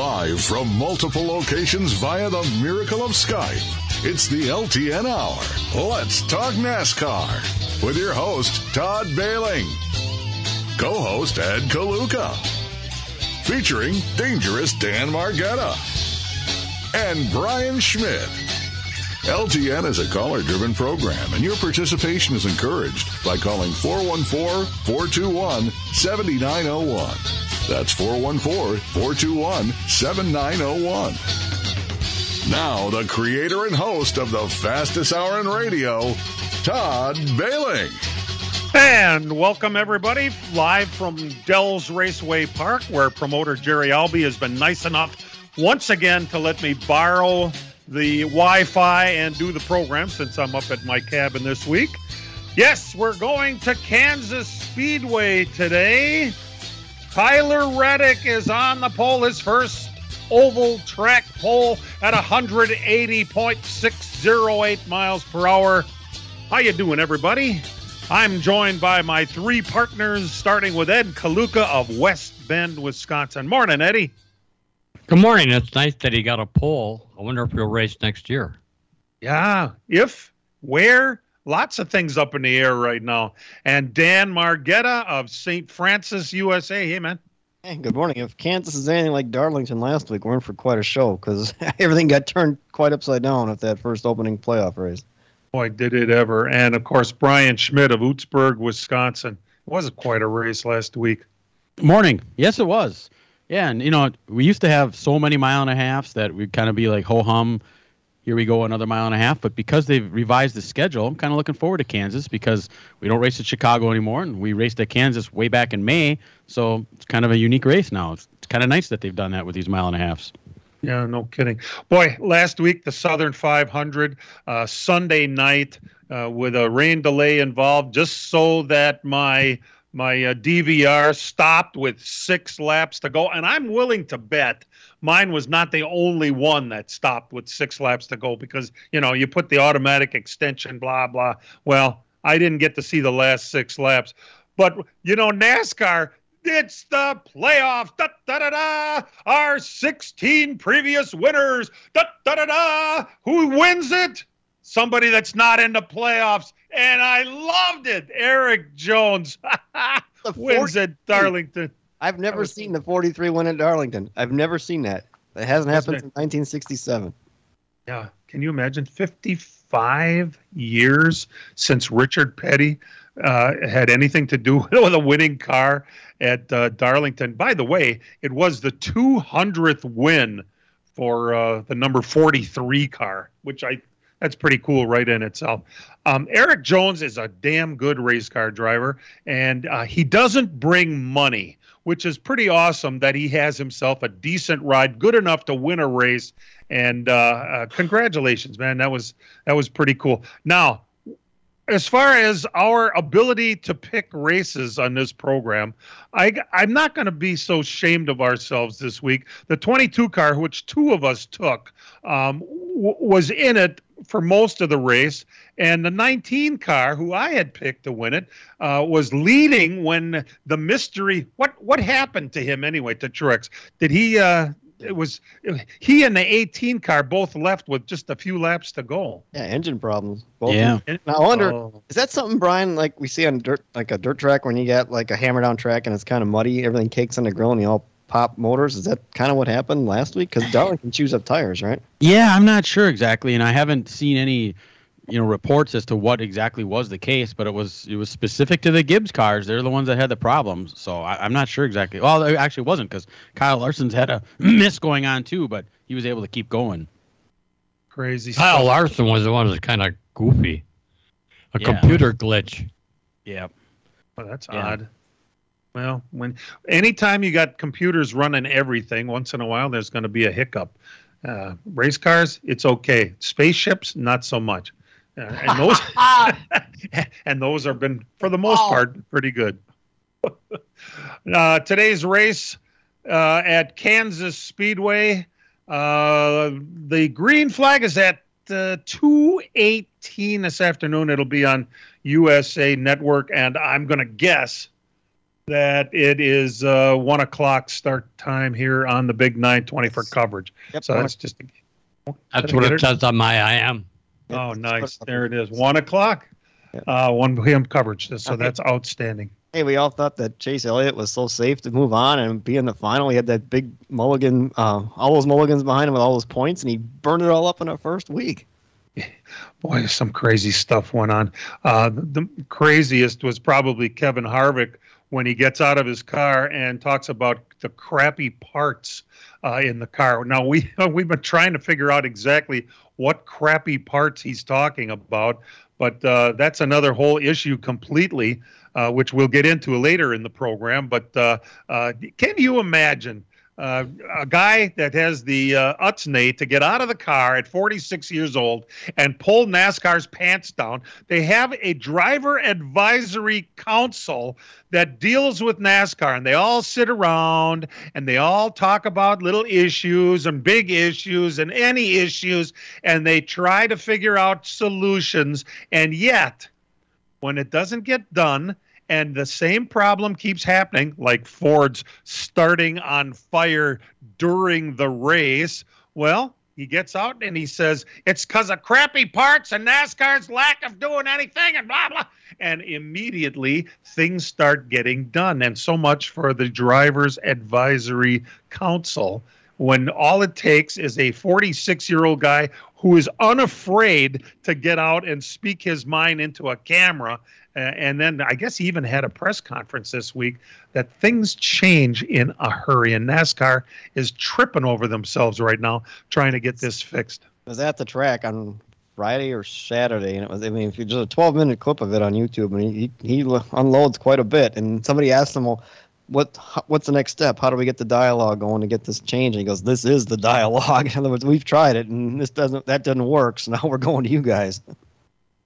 Live from multiple locations via the miracle of Skype, it's the LTN Hour. Let's talk NASCAR with your host, Todd Baling. Co host, Ed Kaluka. Featuring dangerous Dan Margetta and Brian Schmidt. LTN is a caller driven program, and your participation is encouraged by calling 414 421 7901. That's 414 421 7901. Now, the creator and host of the fastest hour in radio, Todd Baling. And welcome everybody live from Dells Raceway Park, where promoter Jerry Albee has been nice enough once again to let me borrow the Wi-Fi and do the program since I'm up at my cabin this week. Yes, we're going to Kansas Speedway today. Tyler Reddick is on the pole, his first oval track pole at 180.608 miles per hour. How you doing, everybody? I'm joined by my three partners, starting with Ed Kaluka of West Bend, Wisconsin. Morning, Eddie. Good morning. It's nice that he got a pole. I wonder if he'll race next year. Yeah, if, where, lots of things up in the air right now. And Dan Margetta of St. Francis, USA. Hey, man. Hey, good morning. If Kansas is anything like Darlington last week, we're in for quite a show because everything got turned quite upside down at that first opening playoff race. Boy, did it ever. And of course, Brian Schmidt of Oostburg, Wisconsin. It was quite a race last week. Morning. Yes, it was. Yeah, and you know, we used to have so many mile and a halfs that we'd kind of be like, ho hum, here we go, another mile and a half. But because they've revised the schedule, I'm kind of looking forward to Kansas because we don't race at Chicago anymore, and we raced at Kansas way back in May. So it's kind of a unique race now. It's, it's kind of nice that they've done that with these mile and a halfs. Yeah, no kidding. Boy, last week the Southern 500, uh, Sunday night uh, with a rain delay involved, just so that my my uh, DVR stopped with six laps to go, and I'm willing to bet mine was not the only one that stopped with six laps to go because you know you put the automatic extension, blah blah. Well, I didn't get to see the last six laps, but you know NASCAR it's the playoffs. Da, da, da, da. Our 16 previous winners. Da, da, da, da. Who wins it? Somebody that's not in the playoffs. And I loved it. Erik Jones wins at Darlington. I've never seen the 43 win at Darlington. I've never seen that. It hasn't happened since 1967. Yeah. Can you imagine 55 years since Richard Petty uh, had anything to do with a winning car at uh, Darlington. By the way, it was the 200th win for uh, the number 43 car, which I that's pretty cool right in itself. Um, Erik Jones is a damn good race car driver, and uh, he doesn't bring money, which is pretty awesome that he has himself a decent ride, good enough to win a race. And uh, uh, congratulations, man! That was that was pretty cool. Now, as far as our ability to pick races on this program, I, I'm not going to be so shamed of ourselves this week. The 22 car, which two of us took, um, w- was in it for most of the race, and the 19 car, who I had picked to win it, uh, was leading when the mystery. What what happened to him anyway? To Truex? Did he? Uh, it was he and the 18 car both left with just a few laps to go. Yeah, engine problems. Both Yeah. And I wonder, Oh. is that something, Brian, like we see on dirt, like a dirt track when you got like a hammer down track and it's kind of muddy, everything cakes on the grill and you all pop motors? Is that kind of what happened last week? Because Darlington chews up tires, right? Yeah, I'm not sure exactly, and I haven't seen any, you know, reports as to what exactly was the case. But it was it was specific to the Gibbs cars. They're the ones that had the problems. So I, I'm not sure exactly. Well, it actually wasn't because Kyle Larson's had a miss going on too, but he was able to keep going. Crazy Kyle stuff. Larson was the one that kind of goofy. A Yeah. computer glitch. Yeah. Well, that's Yeah. odd. Well, when anytime you got computers running everything, once in a while there's going to be a hiccup. Uh, race cars, it's okay. Spaceships, not so much. Uh, and those and those have been, for the most part, pretty good. uh, today's race uh, at Kansas Speedway, uh, the green flag is at uh, 218 this afternoon. It'll be on USA Network, and I'm going to guess that it is uh, one o'clock start time here on the Big 920 for coverage. Yep, So that's just. That's what it says on my I am. Oh, nice. There it is. One o'clock. Yep. Uh, 1 p.m. coverage. So Okay. that's outstanding. Hey, we all thought that Chase Elliott was so safe to move on and be in the final. He had that big mulligan, uh, all those mulligans behind him with all those points, and he burned it all up in the first week. Boy, some crazy stuff went on. Uh, the craziest was probably Kevin Harvick when he gets out of his car and talks about the crappy parts uh, in the car. Now we we've been trying to figure out exactly what crappy parts he's talking about, but uh, that's another whole issue completely, uh, which we'll get into later in the program. But uh, uh, can you imagine? Uh, a guy that has the uh, utsnate to get out of the car at 46 years old and pull NASCAR's pants down. They have a driver advisory council that deals with NASCAR, and they all sit around and they all talk about little issues and big issues and any issues, and they try to figure out solutions. And yet, when it doesn't get done, and the same problem keeps happening, like Ford's starting on fire during the race. Well, he gets out and he says it's because of crappy parts and NASCAR's lack of doing anything and blah blah. And immediately things start getting done. And so much for the drivers advisory council. When all it takes is a 46 year old guy who is unafraid to get out and speak his mind into a camera. And then I guess he even had a press conference this week that things change in a hurry. And NASCAR is tripping over themselves right now trying to get this fixed. Was at the track on Friday or Saturday, and it was, I mean, if you just a 12 minute clip of it on YouTube, and he he unloads quite a bit. And somebody asked him, well, what what's the next step? How do we get the dialogue going to get this change? And he goes, this is the dialogue. In other words, we've tried it, and this doesn't that doesn't work. So now we're going to you guys.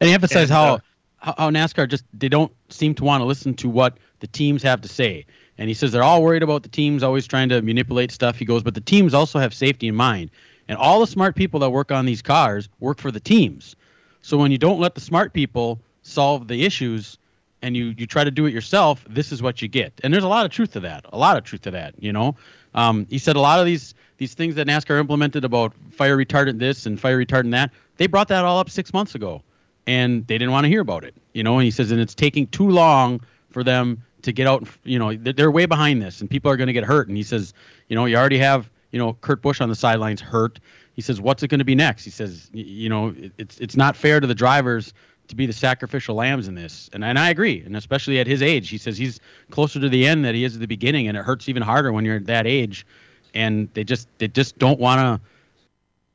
And he emphasized And, how, uh, how how NASCAR just they don't seem to want to listen to what the teams have to say. And he says they're all worried about the teams always trying to manipulate stuff. He goes, but the teams also have safety in mind. And all the smart people that work on these cars work for the teams. So when you don't let the smart people solve the issues and you, you try to do it yourself, this is what you get. And there's a lot of truth to that. A lot of truth to that, you know. Um, he said a lot of these these things that NASCAR implemented about fire retardant this and fire retardant that, they brought that all up six months ago and they didn't want to hear about it. You know, and he says, and it's taking too long for them to get out. You know, they're, they're way behind this, and people are going to get hurt. And he says, you know, you already have, you know, Kurt Busch on the sidelines hurt. He says, what's it going to be next? He says, you know, it's it's not fair to the drivers to be the sacrificial lambs in this. And and I agree, and especially at his age, he says he's closer to the end than he is at the beginning, and it hurts even harder when you're at that age. And they just they just don't want to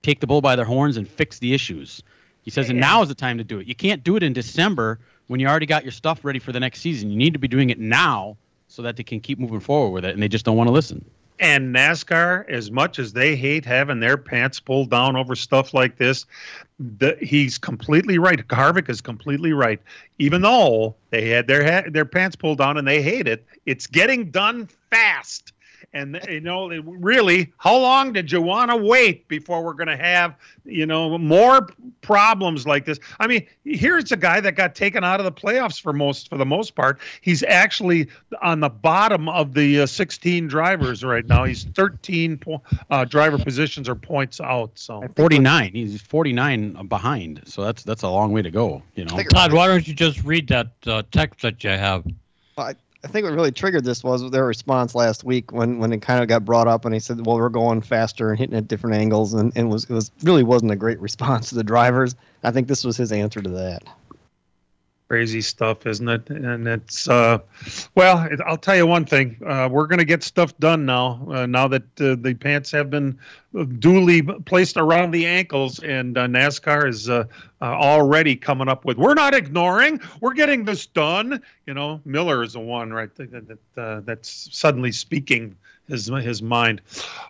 take the bull by their horns and fix the issues. He says, and now is the time to do it. You can't do it in December when you already got your stuff ready for the next season. You need to be doing it now so that they can keep moving forward with it, and they just don't want to listen. And NASCAR, as much as they hate having their pants pulled down over stuff like this, the, he's completely right. Harvick is completely right. Even though they had their ha- their pants pulled down and they hate it, it's getting done fast. And you know, really, how long did you want to wait before we're going to have you know more problems like this? I mean, here's a guy that got taken out of the playoffs for most for the most part. He's actually on the bottom of the uh, 16 drivers right now. He's 13 po- uh, driver positions or points out. So 49. He's 49 behind, so that's that's a long way to go. You know. Todd, why don't you just read that uh, text that you have? I, I think what really triggered this was their response last week when, when it kind of got brought up and he said, "Well, we're going faster and hitting at different angles," and, and was it was really wasn't a great response to the drivers. I think this was his answer to that. Crazy stuff, isn't it? And it's uh, well, it, I'll tell you one thing: uh, we're going to get stuff done now. Uh, now that uh, the pants have been duly placed around the ankles, and uh, NASCAR is uh, already coming up with. We're not ignoring. We're getting this done. You know, Miller is the one right that, that that's suddenly speaking his his mind.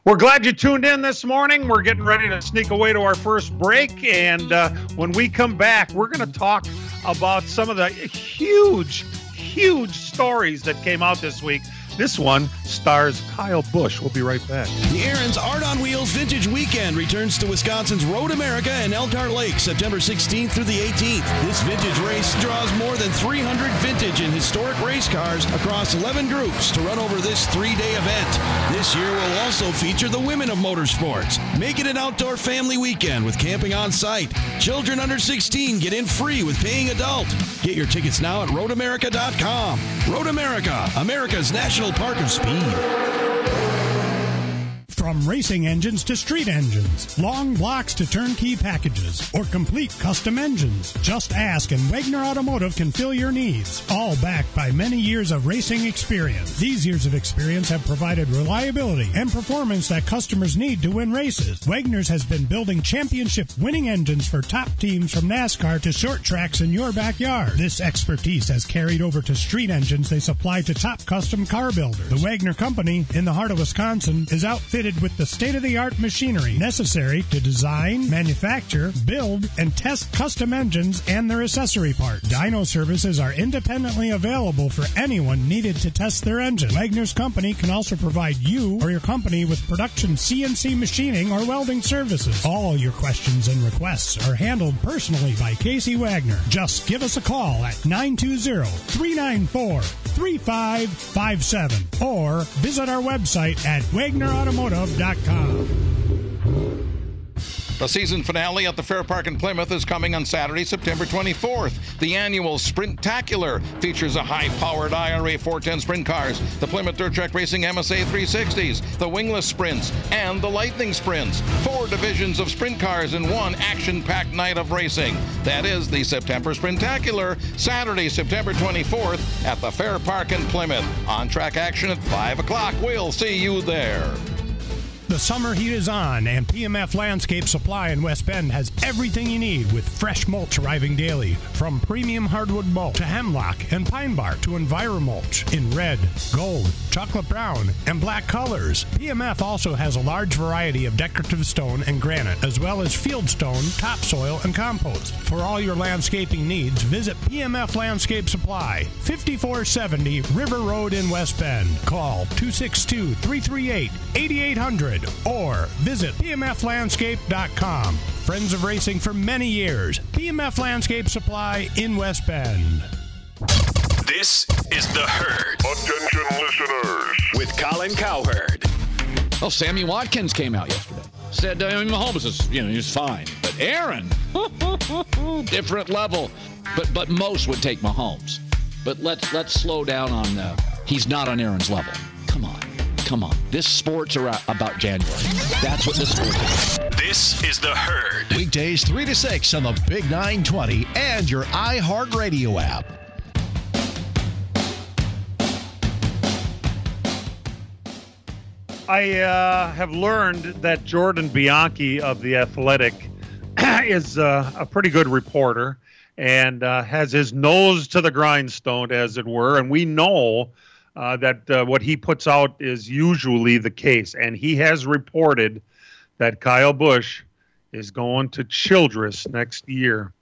We're glad you tuned in this morning. We're getting ready to sneak away to our first break, and uh, when we come back, we're going to talk about some of the huge, huge stories that came out this week. This one stars Kyle Busch. We'll be right back. The Aaron's Art on Wheels Vintage Weekend returns to Wisconsin's Road America and Elkhart Lake September 16th through the 18th. This vintage race draws more than 300 vintage and historic race cars across 11 groups to run over this three day event. This year will also feature the women of motorsports. Make it an outdoor family weekend with camping on site. Children under 16 get in free with paying adult. Get your tickets now at roadamerica.com. Road America, America's national park of speed. From racing engines to street engines, long blocks to turnkey packages, or complete custom engines. Just ask and Wagner Automotive can fill your needs. All backed by many years of racing experience. These years of experience have provided reliability and performance that customers need to win races. Wagner's has been building championship winning engines for top teams from NASCAR to short tracks in your backyard. This expertise has carried over to street engines they supply to top custom car builders. The Wagner Company in the heart of Wisconsin is outfitted with the state of the art machinery necessary to design, manufacture, build, and test custom engines and their accessory parts. Dyno services are independently available for anyone needed to test their engine. Wagner's company can also provide you or your company with production CNC machining or welding services. All your questions and requests are handled personally by Casey Wagner. Just give us a call at 920 394 3557 or visit our website at wagnerautomotive.com. The season finale at the Fair Park in Plymouth is coming on Saturday, September 24th. The annual Sprintacular features a high-powered IRA 410 sprint cars, the Plymouth Dirt Track Racing MSA 360s, the Wingless Sprints, and the Lightning Sprints. Four divisions of sprint cars in one action-packed night of racing. That is the September Sprintacular, Saturday, September 24th at the Fair Park in Plymouth. On-track action at 5 o'clock. We'll see you there. The summer heat is on, and PMF Landscape Supply in West Bend has everything you need with fresh mulch arriving daily. From premium hardwood mulch to hemlock and pine bark to EnviroMulch in red, gold, chocolate brown, and black colors. PMF also has a large variety of decorative stone and granite, as well as field stone, topsoil, and compost. For all your landscaping needs, visit PMF Landscape Supply, 5470 River Road in West Bend. Call 262 338 8800 or visit pmflandscape.com. Friends of racing for many years. PMF Landscape Supply in West Bend. This is The Herd. Attention listeners. With Colin Cowherd. Well, Sammy Watkins came out yesterday. Said, I mean, Mahomes is, you know, he's fine. But Aaron, different level. But but most would take Mahomes. But let's let's slow down on. Uh, he's not on Aaron's level. Come on, come on. This sports are about January. That's what this sport is. This is The Herd. Weekdays 3 to 6 on the Big 920 and your iHeartRadio app. I uh, have learned that Jordan Bianchi of The Athletic is uh, a pretty good reporter and uh, has his nose to the grindstone, as it were. And we know uh, that uh, what he puts out is usually the case. And he has reported that Kyle Busch is going to Childress next year.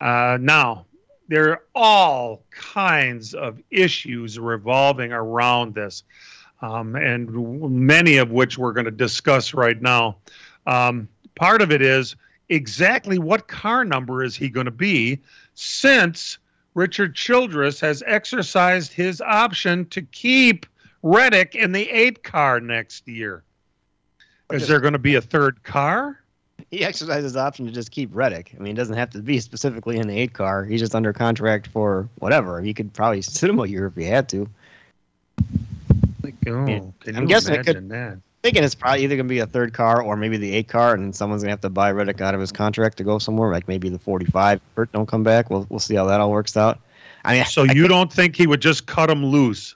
Uh, now, there are all kinds of issues revolving around this, um, and many of which we're going to discuss right now. Um, part of it is exactly what car number is he going to be since Richard Childress has exercised his option to keep Reddick in the eight car next year. Is there going to be a third car? He exercises his option to just keep Reddick. I mean, it doesn't have to be specifically in the eight car. He's just under contract for whatever. He could probably sit him a year if he had to. Like, oh, Yeah. can I'm you guessing it could- that? Thinking it's probably either gonna be a third car or maybe the eight car, and someone's gonna have to buy Reddick out of his contract to go somewhere, like maybe the 45. Kurt don't come back. We'll we'll see how that all works out. I mean, So you don't think he would just cut him loose?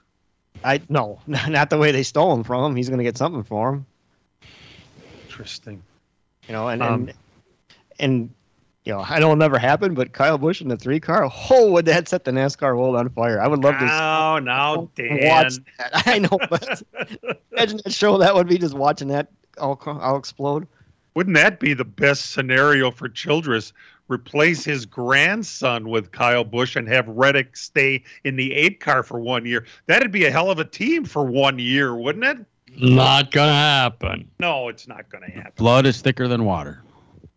I no, not the way they stole him from him. He's gonna get something for him, Interesting. you know. And Um, and and you know, I know it'll never happen, but Kyle Busch in the three car, oh, would that set the NASCAR world on fire? I would love to. Now, now, Dan. watch that. I know, but imagine that show. That would be just watching that all, all explode. Wouldn't that be the best scenario for Childress? Replace his grandson with Kyle Busch and have Reddick stay in the eight car for one year. That'd be a hell of a team for one year, wouldn't it? Not gonna happen. No, it's not going to happen. Blood is thicker than water.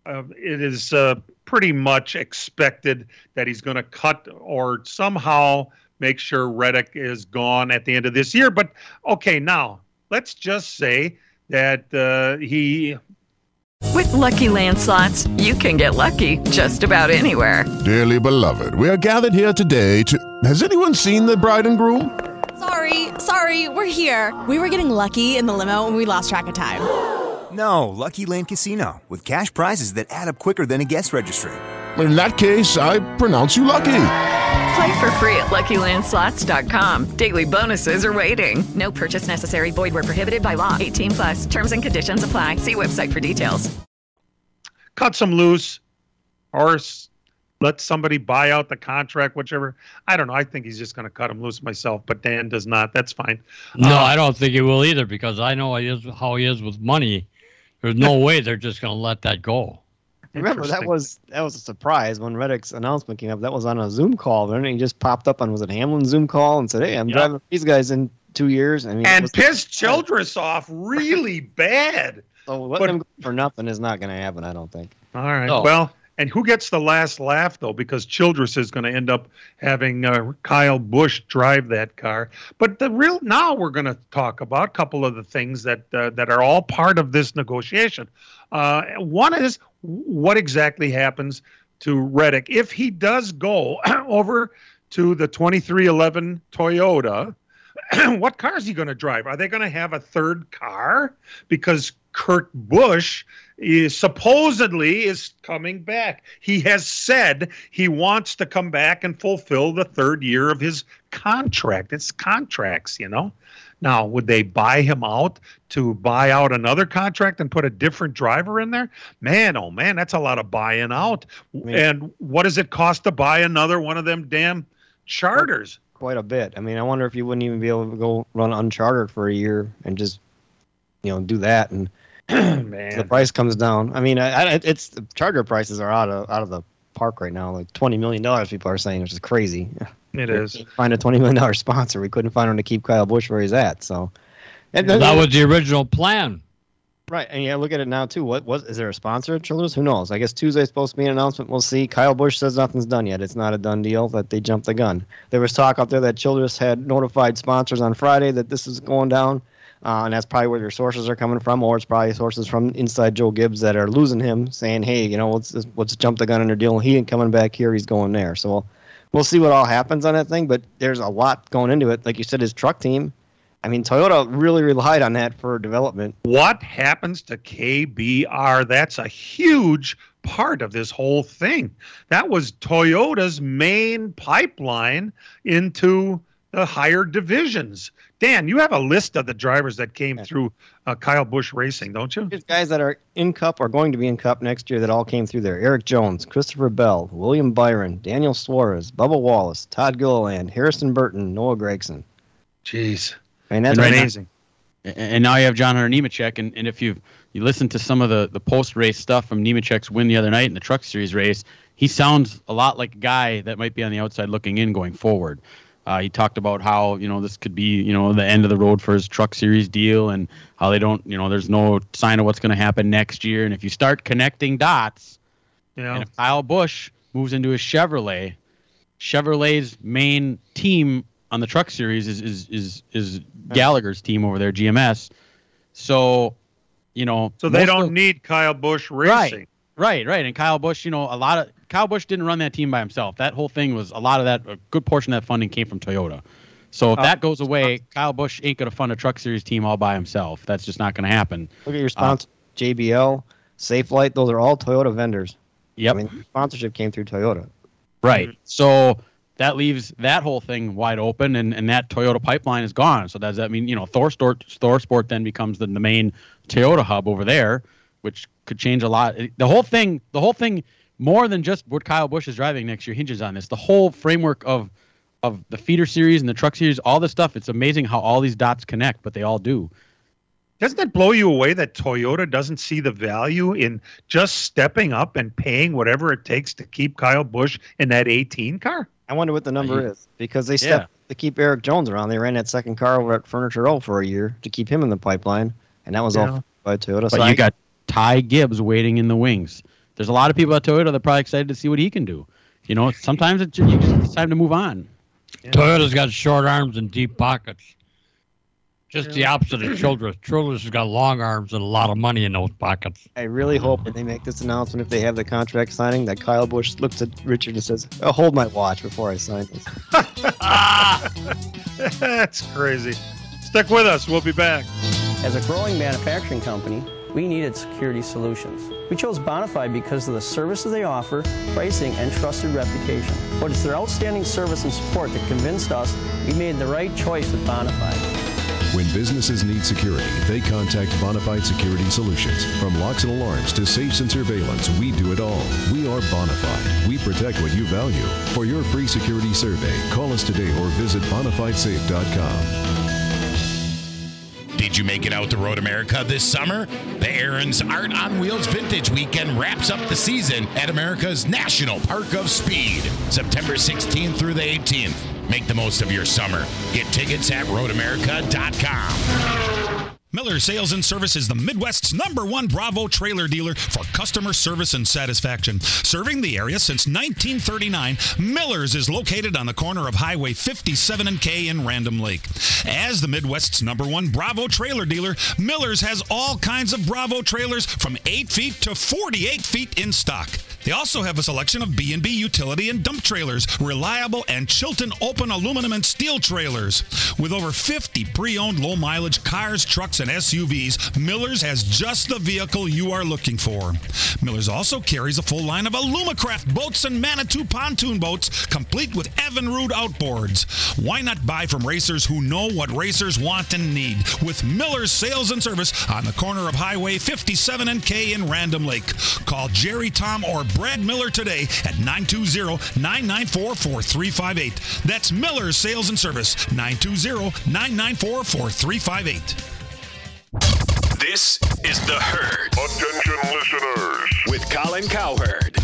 Uh, it is uh, pretty much expected that he's going to cut or somehow make sure Reddick is gone at the end of this year. But okay, now let's just say that uh, he With Lucky Land slots, you can get lucky just about anywhere. Dearly beloved, we are gathered here today to. Has anyone seen the bride and groom? Sorry, sorry, we're here. We were getting lucky in the limo and we lost track of time. No, Lucky Land Casino, with cash prizes that add up quicker than a guest registry. In that case, I pronounce you lucky. Play for free at LuckyLandSlots.com. Daily bonuses are waiting. No purchase necessary. Void where prohibited by law. 18 plus. Terms and conditions apply. See website for details. Cut some loose or let somebody buy out the contract, whichever. I don't know. I think he's just going to cut him loose myself, but Dan does not. That's fine. No, Uh, I don't think he will either because I know he is how he is with money. There's no way they're just gonna let that go. Remember that was that was a surprise when Reddick's announcement came up. That was on a Zoom call, and he just popped up on was it Hamlin's Zoom call and said, "Hey, I'm Yeah. driving these guys in two years." I mean, and was- pissed oh. Childress off really bad. so letting but- him go for nothing is not going to happen. I don't think. All right. No. Well, and who gets the last laugh though? Because Childress is going to end up having uh, Kyle Busch drive that car. But the real now we're going to talk about a couple of the things that uh, that are all part of this negotiation. Uh, one is what exactly happens to Reddick if he does go over to the 23XI Toyota. what car is he going to drive? Are they going to have a third car? Because Kurt Busch is supposedly is coming back. He has said he wants to come back and fulfill the third year of his contract. It's contracts, you know. Now, would they buy him out to buy out another contract and put a different driver in there? Man, oh man, that's a lot of buying out. and what does it cost to buy another one of them damn charters? Quite a bit. I mean, I wonder if you wouldn't even be able to go run unchartered for a year and just, you know, do that and Man. the price comes down. I mean, I, I, it's the charter prices are out of out of the park right now. Like twenty million dollars, people are saying, which is crazy. It is. Find a twenty million dollar sponsor. We couldn't find one to keep Kyle Busch where he's at. So, and then- That was the original plan. Right, and yeah, look at it now too. What was is there a sponsor at Childress? Who knows? I guess Tuesday's supposed to be an announcement. We'll see. Kyle Busch says nothing's done yet. It's not a done deal. That they jumped the gun. There was talk out there that Childress had notified sponsors on Friday that this is going down, uh, and that's probably where your sources are coming from, or it's probably sources from inside Joe Gibbs that are losing him, saying, "Hey, you know, let's let's jump the gun on their deal. He ain't coming back here. He's going there." So we'll, we'll see what all happens on that thing. But there's a lot going into it. Like you said, his truck team. I mean, Toyota really relied on that for development. What happens to KBR? That's a huge part of this whole thing. That was Toyota's main pipeline into the higher divisions. Dan, you have a list of the drivers that came through uh, Kyle Busch Racing, don't you? There's guys that are in Cup or going to be in Cup next year that all came through there. Erik Jones, Christopher Bell, William Byron, Daniel Suarez, Bubba Wallace, Todd Gilliland, Harrison Burton, Noah Gragson. Jeez. And that's And right now- amazing. And- And now you have John Hunter Nemechek, and, and if you you listen to some of the, the post race stuff from Nemechek's win the other night in the Truck Series race, he sounds a lot like a guy that might be on the outside looking in going forward. Uh, he talked about how you know this could be you know the end of the road for his Truck Series deal, and how they don't you know there's no sign of what's going to happen next year. And if you start connecting dots, Yeah. and if Kyle Busch moves into a Chevrolet, Chevrolet's main team on the Truck Series is is is, is Gallagher's team over there, GMS. So, you know, So they don't of- need Kyle Busch Racing. Right, right. And Kyle Busch, you know, a lot of Kyle Busch didn't run that team by himself. That whole thing was a lot of that, a good portion of that funding came from Toyota. So if Uh, that goes away, Kyle Busch ain't going to fund a Truck Series team all by himself. That's just not going to happen. Look at your sponsor, JBL, Safelite. Those are all Toyota vendors. Yep. I mean, sponsorship came through Toyota. Right. So that leaves that whole thing wide open, and, and that Toyota pipeline is gone. So does that mean you know Thor Sport, Thor Sport then becomes the, the main Toyota hub over there, which could change a lot. The whole thing, the whole thing, more than just what Kyle Busch is driving next year hinges on this. The whole framework of of the feeder series and the truck series, all this stuff. It's amazing how all these dots connect, but they all do. Doesn't that blow you away that Toyota doesn't see the value in just stepping up and paying whatever it takes to keep Kyle Busch in that 18 car? I wonder what the number you- is because they Yeah. stepped to keep Erik Jones around. They ran that second car over at Furniture Row for a year to keep him in the pipeline, and that was Yeah. all by Toyota. But so you I- got Ty Gibbs waiting in the wings. There's a lot of people at Toyota that are probably excited to see what he can do. You know, sometimes it, you just, it's time to move on. Toyota's got short arms and deep pockets. Just the opposite of Childress. Childress has got long arms and a lot of money in those pockets. I really hope when they make this announcement, if they have the contract signing, that Kyle Busch looks at Richard and says, oh, "Hold my watch before I sign this." That's crazy. Stick with us. We'll be back. As a growing manufacturing company, we needed security solutions. We chose Bonafide because of the services they offer, pricing, and trusted reputation. But it's their outstanding service and support that convinced us we made the right choice with Bonafide. When businesses need security, they contact Bonafide Security Solutions. From locks and alarms to safes and surveillance, we do it all. We are Bonafide. We protect what you value. For your free security survey, call us today or visit bonafidesafe.com. Did you make it out to Road America this summer? The Aaron's Art on Wheels Vintage Weekend wraps up the season at America's National Park of Speed, September 16th through the 18th. Make the most of your summer. Get tickets at roadamerica.com. Miller Sales and Service is the Midwest's number one Bravo trailer dealer for customer service and satisfaction. Serving the area since 1939, Miller's is located on the corner of Highway 57 and K in Random Lake. As the Midwest's number one Bravo trailer dealer, Miller's has all kinds of Bravo trailers from 8 feet to 48 feet in stock. They also have a selection of B&B utility and dump trailers, reliable and Chilton open aluminum and steel trailers. With over 50 pre-owned low-mileage cars, trucks, and SUVs, Miller's has just the vehicle you are looking for. Miller's also carries a full line of Alumacraft boats and Manitou pontoon boats, complete with Evinrude outboards. Why not buy from racers who know what racers want and need? With Miller's Sales and Service on the corner of Highway 57 and K in Random Lake. Call Jerry, Tom, or Brad Miller today at 920-994-4358. That's Miller's Sales and Service, 920-994-4358. This is The Herd. Attention listeners. With Colin Cowherd.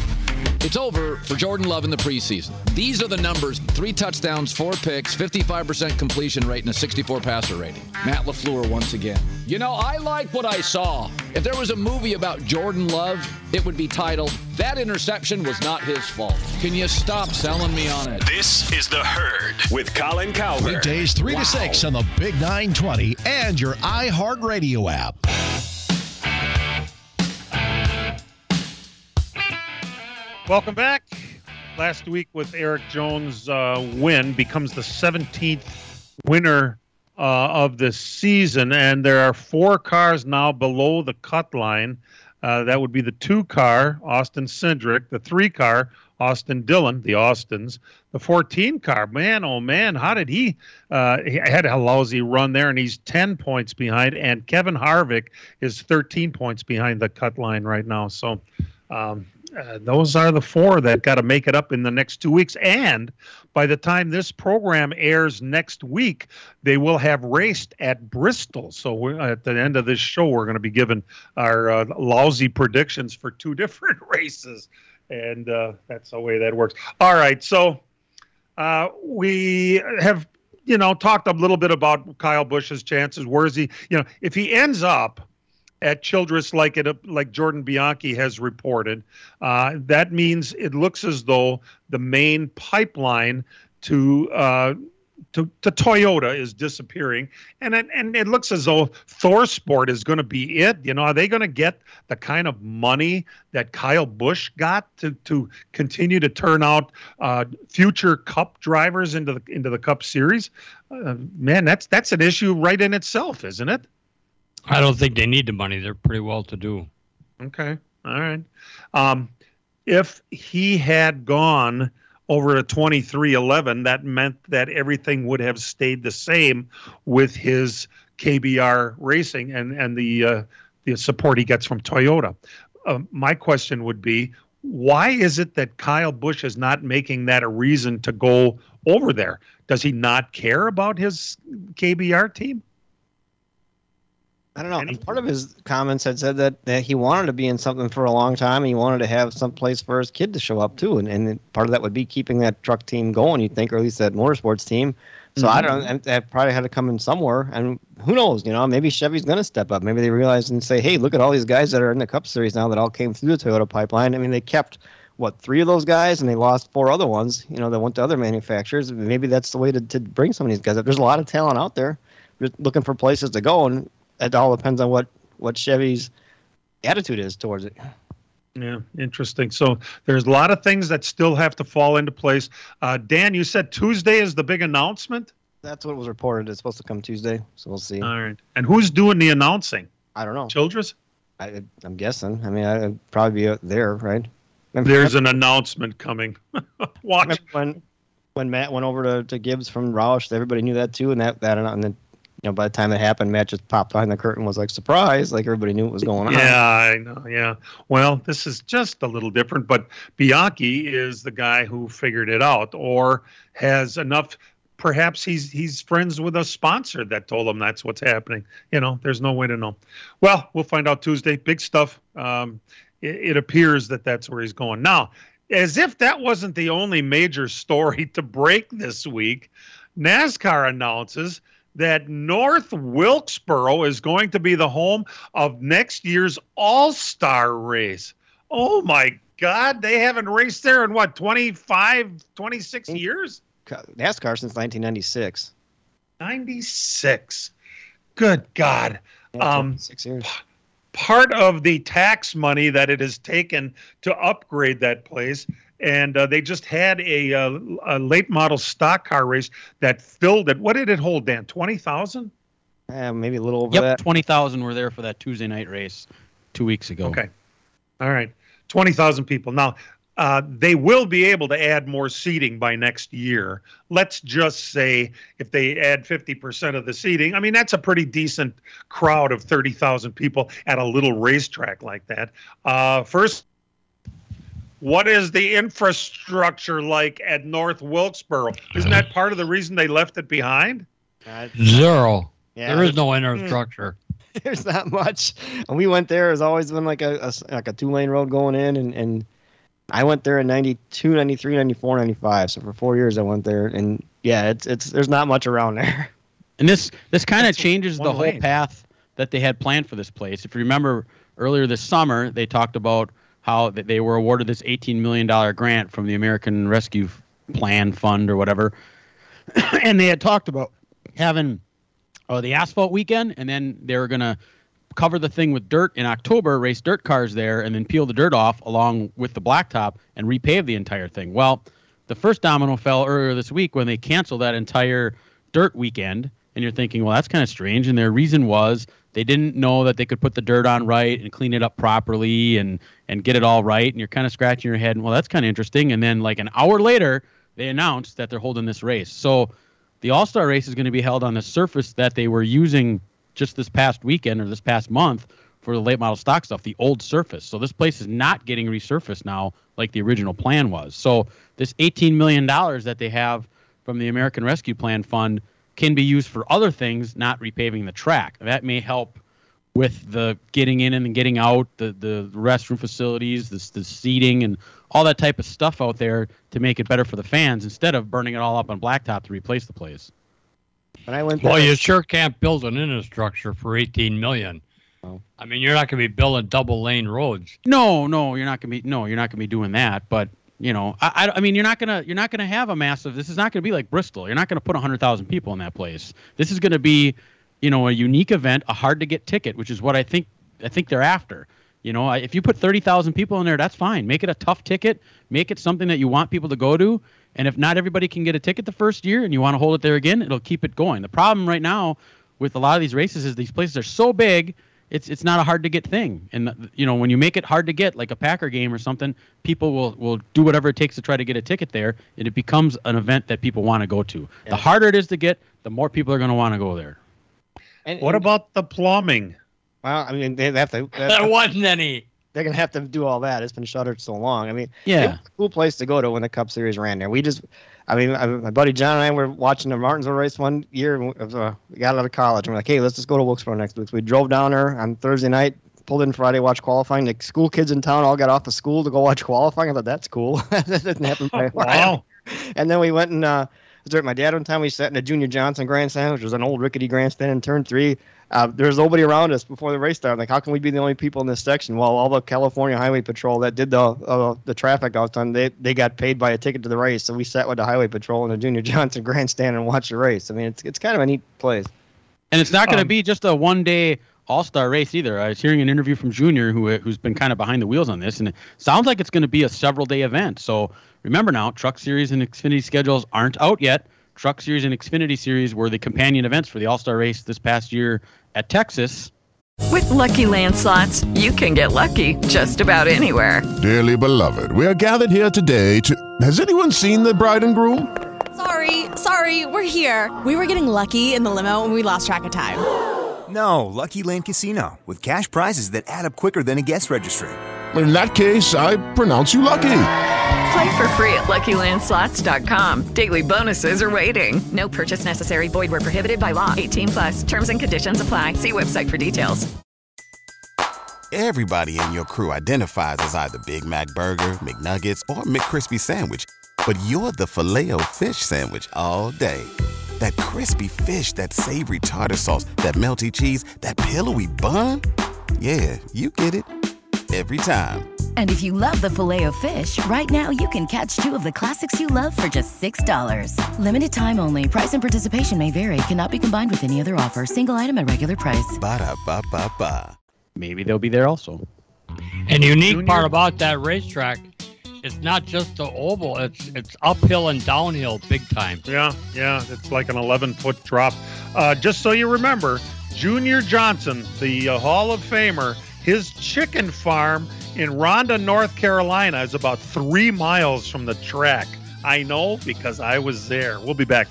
It's over for Jordan Love in the preseason. These are the numbers three touchdowns, four picks, 55% completion rate, and a 64 passer rating. Matt LaFleur once again. You know, I like what I saw. If there was a movie about Jordan Love, it would be titled, That Interception Was Not His Fault. Can you stop selling me on it? This is The Herd with Colin Cowherd. Weekdays 3 to 6 on the Big 920 and your iHeartRadio app. Welcome back. Last week with Erik Jones' uh, win becomes the 17th winner uh, of the season, and there are four cars now below the cut line. Uh, that would be the two car, Austin Cindric, the three car, Austin Dillon, the Austins, the 14 car. Man, oh man, how did he? Uh, he had a lousy run there, and he's 10 points behind. And Kevin Harvick is 13 points behind the cut line right now. So um, uh, those are the four that got to make it up in the next two weeks. And by the time this program airs next week, they will have raced at Bristol. So at the end of this show, we're going to be given our uh, lousy predictions for two different races. And uh, that's the way that works. All right. So uh, we have, you know, talked a little bit about Kyle Busch's chances. Where is he? You know, if he ends up at Childress, like it like Jordan Bianchi has reported, uh, that means it looks as though the main pipeline to uh, to, to Toyota is disappearing, and it, and it looks as though Thor Sport is going to be it. You know, are they going to get the kind of money that Kyle Busch got to to continue to turn out uh, future Cup drivers into the into the Cup Series? Uh, man, that's that's an issue right in itself, isn't it? I don't think they need the money. They're pretty well to do. Okay, all right. Um, if he had gone over a 23XI, that meant that everything would have stayed the same with his KBR racing and, and the, uh, the support he gets from Toyota. Uh, my question would be why is it that Kyle Busch is not making that a reason to go over there? Does he not care about his KBR team? I don't know. And part of his comments had said that, that he wanted to be in something for a long time and he wanted to have some place for his kid to show up too. And, and part of that would be keeping that truck team going, you think, or at least that motorsports team. So mm-hmm. I don't know. That probably had to come in somewhere. And who knows? You know, maybe Chevy's going to step up. Maybe they realize and say, hey, look at all these guys that are in the Cup Series now that all came through the Toyota pipeline. I mean, they kept, what, three of those guys and they lost four other ones, you know, that went to other manufacturers. Maybe that's the way to, to bring some of these guys up. There's a lot of talent out there just looking for places to go. And it all depends on what what Chevy's attitude is towards it. Yeah, interesting. So there's a lot of things that still have to fall into place. Uh, Dan, you said Tuesday is the big announcement. That's what was reported. It's supposed to come Tuesday, so we'll see. All right. And who's doing the announcing? I don't know. Childress? I, am guessing. I mean, I'd probably be there, right? There's an announcement coming. Watch. when when Matt went over to, to Gibbs from Roush, everybody knew that too, and that that and then you know, by the time it happened, Matt just popped behind the curtain, was like surprise, like everybody knew what was going on. Yeah, I know. Yeah. Well, this is just a little different, but Bianchi is the guy who figured it out, or has enough. Perhaps he's he's friends with a sponsor that told him that's what's happening. You know, there's no way to know. Well, we'll find out Tuesday. Big stuff. Um, it, it appears that that's where he's going now. As if that wasn't the only major story to break this week, NASCAR announces that North Wilkesboro is going to be the home of next year's All Star race. Oh my God, they haven't raced there in what, 25, 26 years? NASCAR since 1996. 96. Good God. Yeah, um, six years. Part of the tax money that it has taken to upgrade that place and uh, they just had a, uh, a, late model stock car race that filled it. What did it hold, Dan? Twenty thousand? Yeah, maybe a little over yep, that. twenty thousand were there for that Tuesday night race two weeks ago. Okay, all right, twenty thousand people. Now uh, they will be able to add more seating by next year. Let's just say if they add 50% of the seating, I mean, that's a pretty decent crowd of 30,000 people at a little racetrack like that. Uh, first what is the infrastructure like at North Wilkesboro? Isn't that part of the reason they left it behind? Zero. Yeah, there is no hmm. infrastructure. There's not much. And we went there. It's always been like a, a like a two lane road going in, and and I went there in 92, 93, 94, 95. So for four years I went there, and yeah, it's it's there's not much around there. And this this kind of changes the whole lane. path that they had planned for this place. If you remember earlier this summer, they talked about how they were awarded this $18 million grant from the American Rescue Plan Fund or whatever. and they had talked about having uh, the asphalt weekend, and then they were going to cover the thing with dirt in October, race dirt cars there, and then peel the dirt off along with the blacktop and repave the entire thing. Well, the first domino fell earlier this week when they canceled that entire dirt weekend. And you're thinking, well, that's kind of strange. And their reason was they didn't know that they could put the dirt on right and clean it up properly and and get it all right and you're kind of scratching your head and well that's kind of interesting and then like an hour later they announced that they're holding this race. So the all-star race is going to be held on the surface that they were using just this past weekend or this past month for the late model stock stuff the old surface. So this place is not getting resurfaced now like the original plan was. So this 18 million dollars that they have from the american rescue plan fund can be used for other things, not repaving the track. That may help with the getting in and getting out, the the restroom facilities, the, the seating, and all that type of stuff out there to make it better for the fans instead of burning it all up on blacktop to replace the place. When I went well, you sure can't build an infrastructure for 18 million. Oh. I mean, you're not going to be building double lane roads. No, no, you're not going to be. No, you're not going to be doing that. But You know, I, I, mean, you're not gonna you're not gonna have a massive. This is not gonna be like Bristol. You're not gonna put hundred thousand people in that place. This is gonna be, you know, a unique event, a hard to get ticket, which is what I think I think they're after. You know, if you put thirty thousand people in there, that's fine. Make it a tough ticket. Make it something that you want people to go to. And if not everybody can get a ticket the first year, and you want to hold it there again, it'll keep it going. The problem right now with a lot of these races is these places are so big it's it's not a hard to get thing. And you know, when you make it hard to get, like a Packer game or something, people will will do whatever it takes to try to get a ticket there, and it becomes an event that people want to go to. The harder it is to get, the more people are going to want to go there. And, What about the plumbing? Well, I mean, they have to. There wasn't any. They're gonna have to do all that. It's been shuttered so long. I mean, Yeah. it was a cool place to go to when the Cup Series ran there. We just, I mean, I, my buddy John and I were watching the Martinsville race one year. we- Uh, we got out of college. and we're like, hey, let's just go to Wilkesboro next week. So we drove down there on Thursday night, pulled in Friday, watched qualifying. The school kids in town all got off of school to go watch qualifying. I thought that's cool. that doesn't happen very Wow. And then we went and uh, was there at my dad one time. We sat in a Junior Johnson grandstand, which was an old rickety grandstand in turn three. Uh, there was nobody around us before the race started. Like, how can we be the only people in this section? Well, all the California Highway Patrol that did the uh, the traffic out on, they they got paid by a ticket to the race. So we sat with the Highway Patrol in the Junior Johnson grandstand and watched the race. I mean, it's it's kind of a neat place. And it's not going to Um, be just a one day All Star race either. I was hearing an interview from Junior, who who's been kind of behind the wheels on this, and it sounds like it's going to be a several day event. So remember now, Truck Series and Xfinity schedules aren't out yet. Truck Series and Xfinity Series were the companion events for the All Star race this past year at Texas. With Lucky Land slots, you can get lucky just about anywhere. Dearly beloved, we are gathered here today to. Has anyone seen the bride and groom? Sorry, sorry, we're here. We were getting lucky in the limo and we lost track of time. No, Lucky Land Casino, with cash prizes that add up quicker than a guest registry. In that case, I pronounce you lucky. Play for free at LuckyLandSlots.com. Daily bonuses are waiting. No purchase necessary. Void where prohibited by law. 18 plus. Terms and conditions apply. See website for details. Everybody in your crew identifies as either Big Mac Burger, McNuggets, or McCrispy Sandwich. But you're the filet fish Sandwich all day. That crispy fish, that savory tartar sauce, that melty cheese, that pillowy bun. Yeah, you get it. Every time. And if you love the filet of fish, right now you can catch two of the classics you love for just $6. Limited time only. Price and participation may vary. Cannot be combined with any other offer. Single item at regular price. Ba-da-ba-ba-ba. Maybe they'll be there also. And the unique part about that racetrack, it's not just the oval; it's it's uphill and downhill big time. Yeah, yeah, it's like an 11 foot drop. Uh, just so you remember, Junior Johnson, the uh, Hall of Famer, his chicken farm in Ronda, North Carolina, is about three miles from the track. I know because I was there. We'll be back.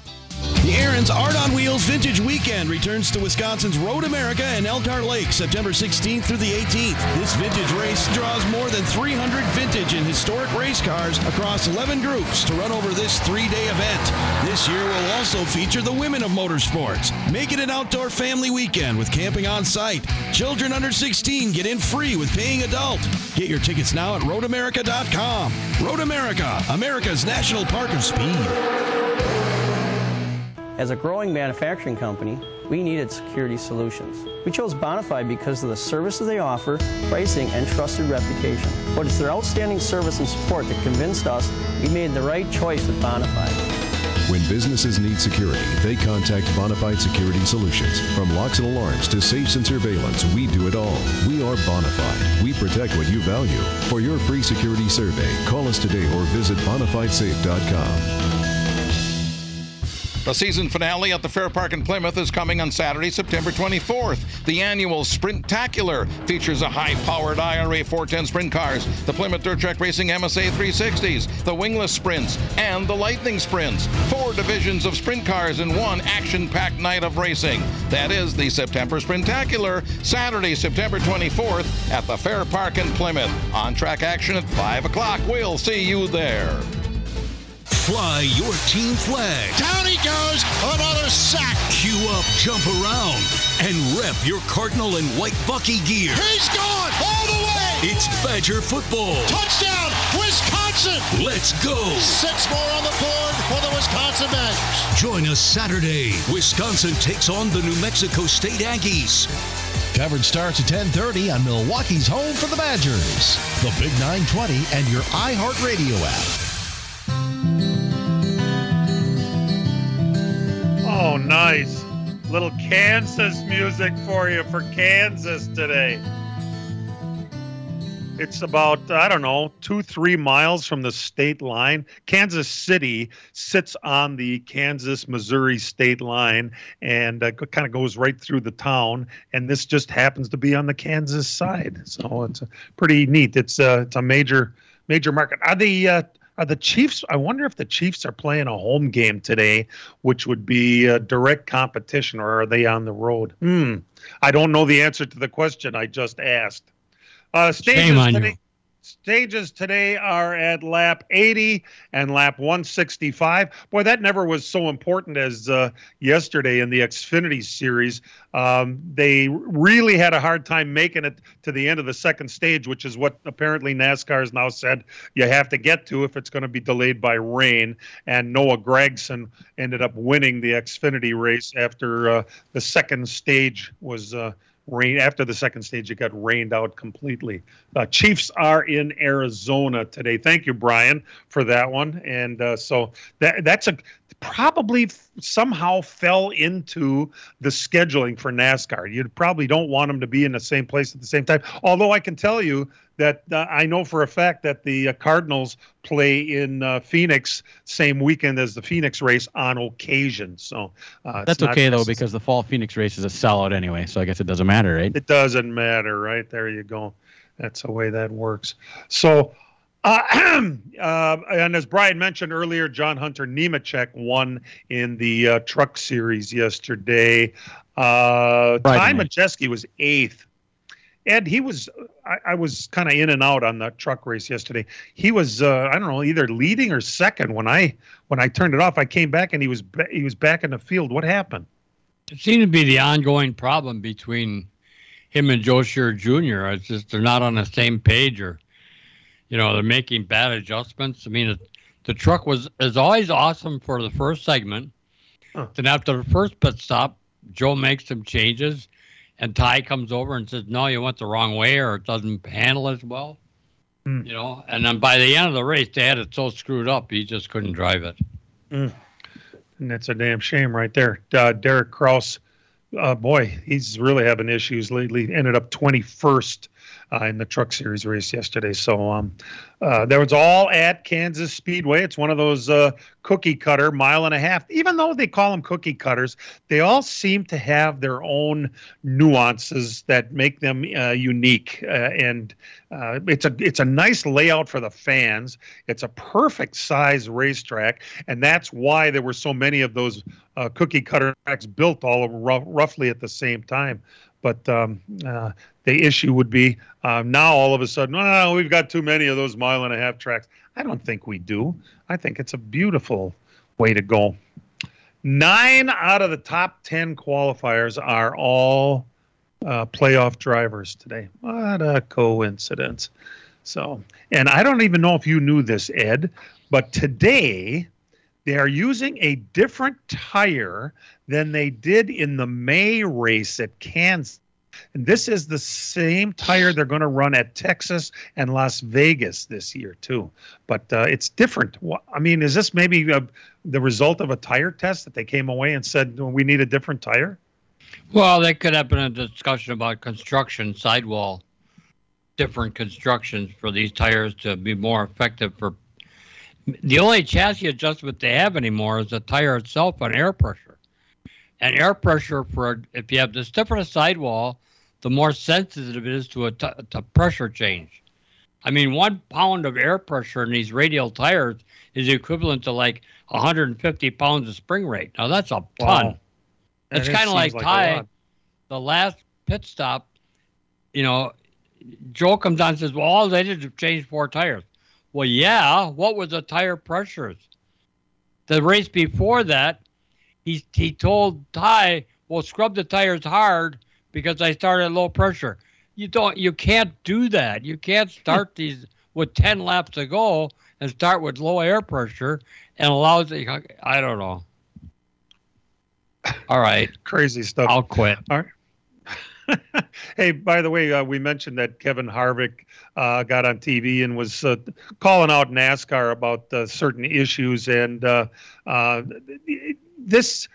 The Aaron's Art on Wheels Vintage Weekend returns to Wisconsin's Road America and Elkhart Lake September 16th through the 18th. This vintage race draws more than 300 vintage and historic race cars across 11 groups to run over this three-day event. This year will also feature the women of motorsports. Make it an outdoor family weekend with camping on site. Children under 16 get in free with paying adult. Get your tickets now at roadamerica.com. Road America, America's National Park of Speed. As a growing manufacturing company, we needed security solutions. We chose Bonafide because of the services they offer, pricing, and trusted reputation. But it's their outstanding service and support that convinced us we made the right choice with Bonafide. When businesses need security, they contact Bonafide Security Solutions. From locks and alarms to safes and surveillance, we do it all. We are Bonafide. We protect what you value. For your free security survey, call us today or visit bonafidesafe.com. The season finale at the Fair Park in Plymouth is coming on Saturday, September 24th. The annual Sprintacular features a high-powered IRA 410 sprint cars, the Plymouth Dirt Track Racing MSA 360s, the Wingless Sprints, and the Lightning Sprints. Four divisions of sprint cars in one action-packed night of racing. That is the September Sprintacular, Saturday, September 24th at the Fair Park in Plymouth. On-track action at 5 o'clock. We'll see you there. Fly your team flag. Down he goes. Another sack. Cue up, jump around, and rep your Cardinal and white Bucky gear. He's gone all the way. It's Badger football. Touchdown, Wisconsin. Let's go. Six more on the board for the Wisconsin Badgers. Join us Saturday. Wisconsin takes on the New Mexico State Aggies. Coverage starts at 10:30 on Milwaukee's home for the Badgers. The Big 920 and your iHeartRadio app. Oh, nice. Little Kansas music for you for Kansas today. It's about, I don't know, two, three miles from the state line. Kansas City sits on the Kansas Missouri state line and uh, kind of goes right through the town. And this just happens to be on the Kansas side. So it's pretty neat. It's, uh, it's a major, major market. Are the, uh, are the Chiefs? I wonder if the Chiefs are playing a home game today, which would be a direct competition, or are they on the road? Hmm. I don't know the answer to the question I just asked. Uh, stages today, stages today are at lap 80 and lap 165. Boy, that never was so important as uh, yesterday in the Xfinity series. Um, they really had a hard time making it to the end of the second stage, which is what apparently NASCAR has now said you have to get to if it's going to be delayed by rain. And Noah Gragson ended up winning the Xfinity race after uh, the second stage was. Uh, rain after the second stage it got rained out completely uh, chiefs are in arizona today thank you brian for that one and uh, so that that's a probably somehow fell into the scheduling for NASCAR. You probably don't want them to be in the same place at the same time. Although I can tell you that uh, I know for a fact that the uh, Cardinals play in uh, Phoenix same weekend as the Phoenix race on occasion. So uh, that's okay though because the fall Phoenix race is a sellout anyway. So I guess it doesn't matter, right? It doesn't matter, right? There you go. That's the way that works. So uh, uh, and as Brian mentioned earlier, John Hunter Nemechek won in the uh, truck series yesterday. Uh, Ty Majeski was eighth. Ed, he was. I, I was kind of in and out on the truck race yesterday. He was. Uh, I don't know, either leading or second when I when I turned it off. I came back and he was he was back in the field. What happened? It seemed to be the ongoing problem between him and Joe Shear Jr. It's just they're not on the same page or you know they're making bad adjustments. I mean, it, the truck was is always awesome for the first segment. Huh. Then after the first pit stop, Joe makes some changes, and Ty comes over and says, "No, you went the wrong way, or it doesn't handle as well." Mm. You know, and then by the end of the race, they had it so screwed up he just couldn't drive it. Mm. And that's a damn shame right there. Uh, Derek Kraus, uh, boy, he's really having issues lately. Ended up 21st uh, in the Truck Series race yesterday. So um, uh, that was all at Kansas Speedway. It's one of those uh, cookie cutter mile and a half. Even though they call them cookie cutters, they all seem to have their own nuances that make them uh, unique. Uh, and uh, it's a it's a nice layout for the fans. It's a perfect size racetrack, and that's why there were so many of those cookie cutter tracks built all r- roughly at the same time. But um, uh, the issue would be um, now all of a sudden, oh, we've got too many of those mile and a half tracks. I don't think we do. I think it's a beautiful way to go. Nine out of the top 10 qualifiers are all uh, playoff drivers today. What a coincidence. So, and I don't even know if you knew this, Ed, but today they are using a different tire than they did in the May race at Kansas. And this is the same tire they're going to run at Texas and Las Vegas this year, too. But uh, it's different. I mean, is this maybe a, uh, the result of a tire test that they came away and said, we need a different tire? Well, that could have been a discussion about construction, sidewall, different constructions for these tires to be more effective for the only chassis adjustment they have anymore is the tire itself on air pressure. And air pressure for if you have the stiffer the sidewall, the more sensitive it is to a t- to pressure change. I mean, one pound of air pressure in these radial tires is equivalent to like 150 pounds of spring rate. Now that's a ton. Wow. It's kind of like, like Ty, the last pit stop. You know, Joe comes on and says, "Well, all they did was change four tires." Well, yeah. What was the tire pressures? The race before that, he he told Ty, "Well, scrub the tires hard because I started at low pressure." You don't. You can't do that. You can't start these with ten laps to go and start with low air pressure and allow the. I don't know. All right. Crazy stuff. I'll quit. All right. hey, by the way, uh, we mentioned that Kevin Harvick uh, got on TV and was uh, calling out NASCAR about uh, certain issues, and uh, uh, this.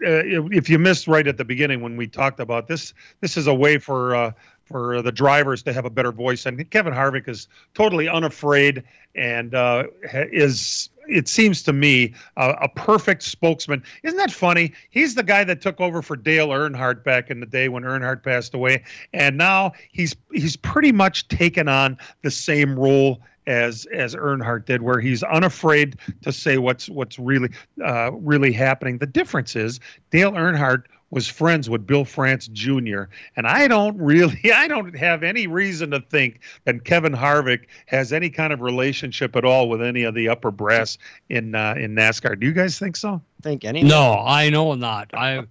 if you missed right at the beginning when we talked about this, this is a way for for the drivers to have a better voice. And Kevin Harvick is totally unafraid and uh, is it seems to me uh, a perfect spokesman. Isn't that funny? He's the guy that took over for Dale Earnhardt back in the day when Earnhardt passed away, and now he's he's pretty much taken on the same role as as Earnhardt did, where he's unafraid to say what's what's really uh, really happening. The difference is Dale Earnhardt was friends with Bill France Jr. And I don't really, I don't have any reason to think that Kevin Harvick has any kind of relationship at all with any of the upper brass in uh, in NASCAR. Do you guys think so? Think any? No, I know not. I,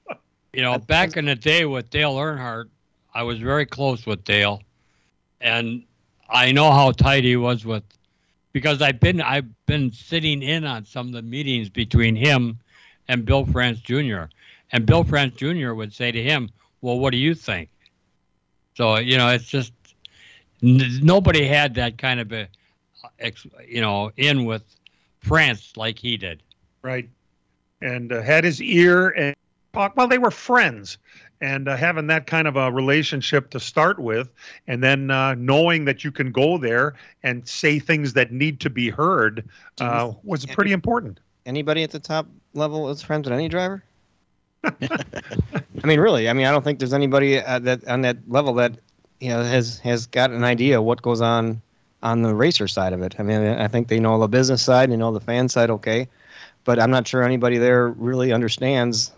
you know, back in the day with Dale Earnhardt, I was very close with Dale, and I know how tight he was with, because I've been I've been sitting in on some of the meetings between him and Bill France Jr. And Bill France Jr. would say to him, "Well, what do you think?" So you know, it's just n- nobody had that kind of a, you know, in with France like he did. Right, and uh, had his ear and talk. Well, they were friends, and uh, having that kind of a relationship to start with, and then uh, knowing that you can go there and say things that need to be heard uh, was pretty important. Anybody at the top level is friends with any driver? I mean, really. I mean, I don't think there's anybody at that on that level that you know has has got an idea what goes on on the racer side of it. I mean, I think they know the business side, they know the fan side, okay, but I'm not sure anybody there really understands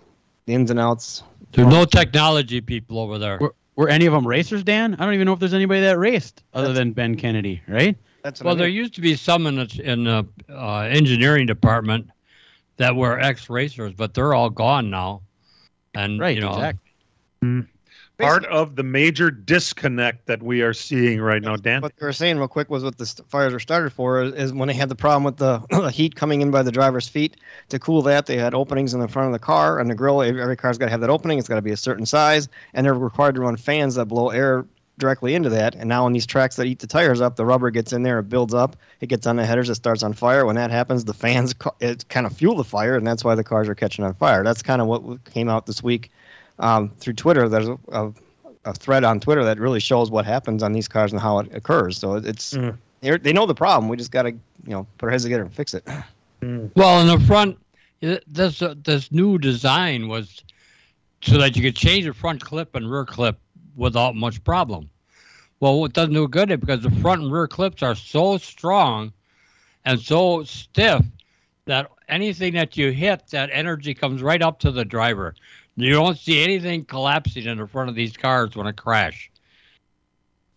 the ins and outs. There's no technology people over there. Were, were any of them racers, Dan? I don't even know if there's anybody that raced other That's- than Ben Kennedy, right? That's well, I there used to be some in the, in the uh, engineering department that were ex racers, but they're all gone now. And Right, you know, exactly. Hmm. Part of the major disconnect that we are seeing right now, Dan. What they were saying real quick was what the st- fires were started for is, is when they had the problem with the, the heat coming in by the driver's feet. To cool that, they had openings in the front of the car and the grill. Every, every car's got to have that opening. It's got to be a certain size, and they're required to run fans that blow air directly into that. And now on these tracks that eat the tires up, the rubber gets in there, it builds up, it gets on the headers, it starts on fire. When that happens, the fans ca- it kind of fuel the fire, and that's why the cars are catching on fire. That's kind of what came out this week um, through Twitter. There's a, a, a thread on Twitter that really shows what happens on these cars and how it occurs. So it's they're- they know the problem. We just got to you know put our heads together and fix it. Well, in the front, this uh, this new design was so that you could change the front clip and rear clip without much problem. Well, it doesn't do good because the front and rear clips are so strong and so stiff that anything that you hit, that energy comes right up to the driver. You don't see anything collapsing in the front of these cars when it crash.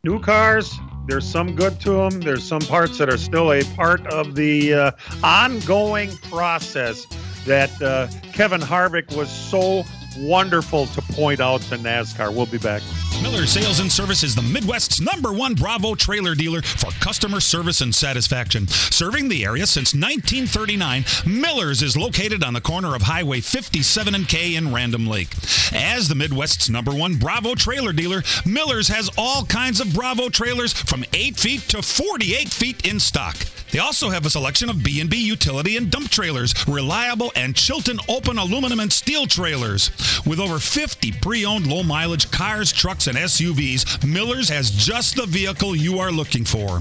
New cars, there's some good to them. There's some parts that are still a part of the uh, ongoing process that uh, Kevin Harvick was so wonderful to point out to NASCAR. We'll be back. Miller Sales and Service is the Midwest's number one Bravo trailer dealer for customer service and satisfaction. Serving the area since 1939, Miller's is located on the corner of Highway 57 and K in Random Lake. As the Midwest's number one Bravo trailer dealer, Miller's has all kinds of Bravo trailers from 8 feet to 48 feet in stock. They also have a selection of B&B utility and dump trailers, reliable and Chilton open aluminum and steel trailers. With over 50 pre-owned low-mileage cars, trucks, and SUVs, Miller's has just the vehicle you are looking for.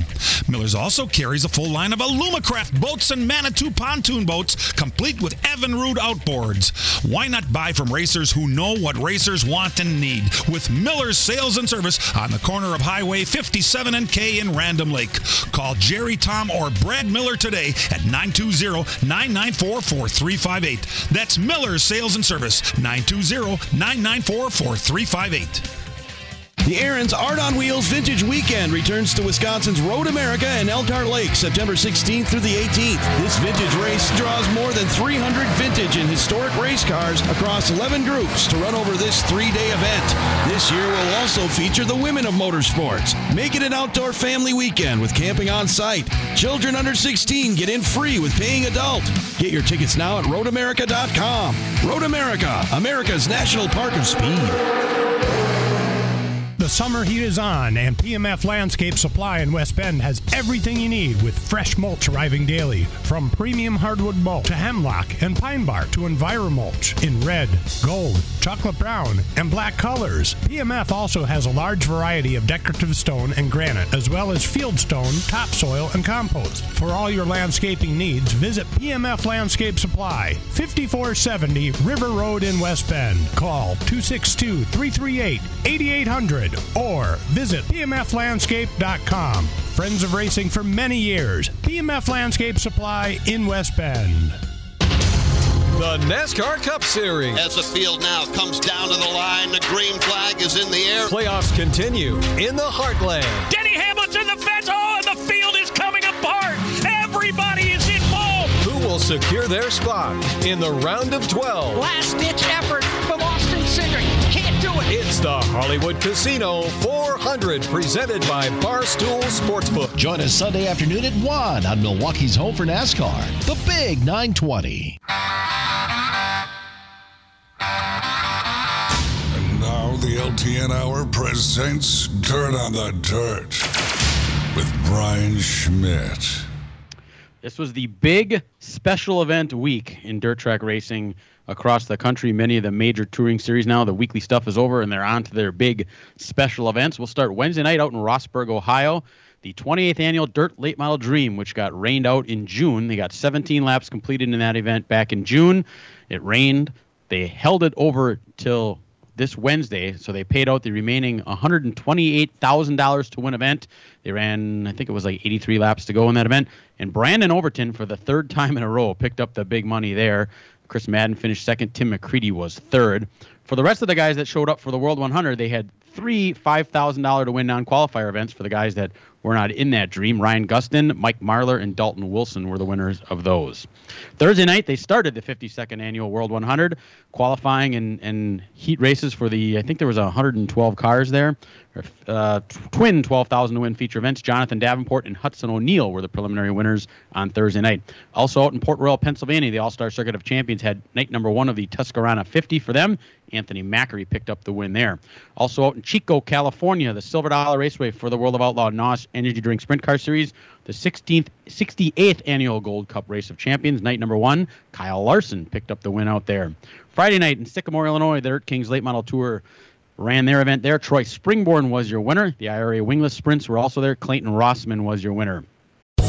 Miller's also carries a full line of Alumacraft boats and Manitou pontoon boats, complete with Evinrude outboards. Why not buy from racers who know what racers want and need? With Miller's Sales and Service on the corner of Highway 57 and K in Random Lake. Call Jerry, Tom, or Brad Miller today at 920-994-4358. That's Miller's Sales and Service, 920-994-4358. The Aaron's Art on Wheels Vintage Weekend returns to Wisconsin's Road America and Elkhart Lake September 16th through the 18th. This vintage race draws more than 300 vintage and historic race cars across 11 groups to run over this three-day event. This year will also feature the women of motorsports. Make it an outdoor family weekend with camping on site. Children under 16 get in free with paying adult. Get your tickets now at roadamerica.com. Road America, America's National Park of Speed. The summer heat is on, and PMF Landscape Supply in West Bend has everything you need with fresh mulch arriving daily. From premium hardwood mulch to hemlock and pine bark to EnviroMulch in red, gold, chocolate brown, and black colors. PMF also has a large variety of decorative stone and granite, as well as field stone, topsoil, and compost. For all your landscaping needs, visit PMF Landscape Supply, 5470 River Road in West Bend. Call 262 338 8800 or visit pmflandscape.com. Friends of racing for many years. PMF Landscape Supply in West Bend. The NASCAR Cup Series. As the field now comes down to the line, the green flag is in the air. Playoffs continue in the Heartland. Denny Hamlin, the fence, oh, and the field is coming apart. Everybody is involved. Who will secure their spot in the round of 12? Last ditch effort from Austin Cindric. Can't do it. It's the Hollywood Casino 400 presented by Barstool Sportsbook. Join us Sunday afternoon at 1 on Milwaukee's Home for NASCAR, the Big 920. And now the LTN Hour presents Dirt on the Dirt with Brian Schmidt. This was the big special event week in dirt track racing across the country. Many of the major touring series now, the weekly stuff is over and they're on to their big special events. We'll start Wednesday night out in Rossburg, Ohio. The 28th annual Dirt Late Model Dream, which got rained out in June. They got 17 laps completed in that event back in June. It rained. They held it over till this Wednesday, so they paid out the remaining $128,000 to win event. They ran, I think it was like 83 laps to go in that event. And Brandon Overton, for the third time in a row, picked up the big money there. Chris Madden finished second. Tim McCreadie was third. For the rest of the guys that showed up for the World 100, they had three $5,000 to win non qualifier events for the guys that were not in that dream. Ryan Gustin, Mike Marlar, and Dalton Wilson were the winners of those. Thursday night, they started the 52nd annual World 100, qualifying and, and heat races for the, I think there was 112 cars there. Uh, twin 12,000 to win feature events. Jonathan Davenport and Hudson O'Neal were the preliminary winners on Thursday night. Also out in Port Royal, Pennsylvania, the All Star Circuit of Champions had night number one of the Tuscarora 50 for them. Anthony Macri picked up the win there. Also out in Chico, California, the Silver Dollar Raceway for the World of Outlaw NOS Energy Drink Sprint Car Series, the 16th, 68th annual Gold Cup Race of Champions, night number one. Kyle Larson picked up the win out there. Friday night in Sycamore, Illinois, the Dirt Kings Late Model Tour ran their event there. Troy Springborn was your winner. The IRA Wingless Sprints were also there. Clayton Rossman was your winner.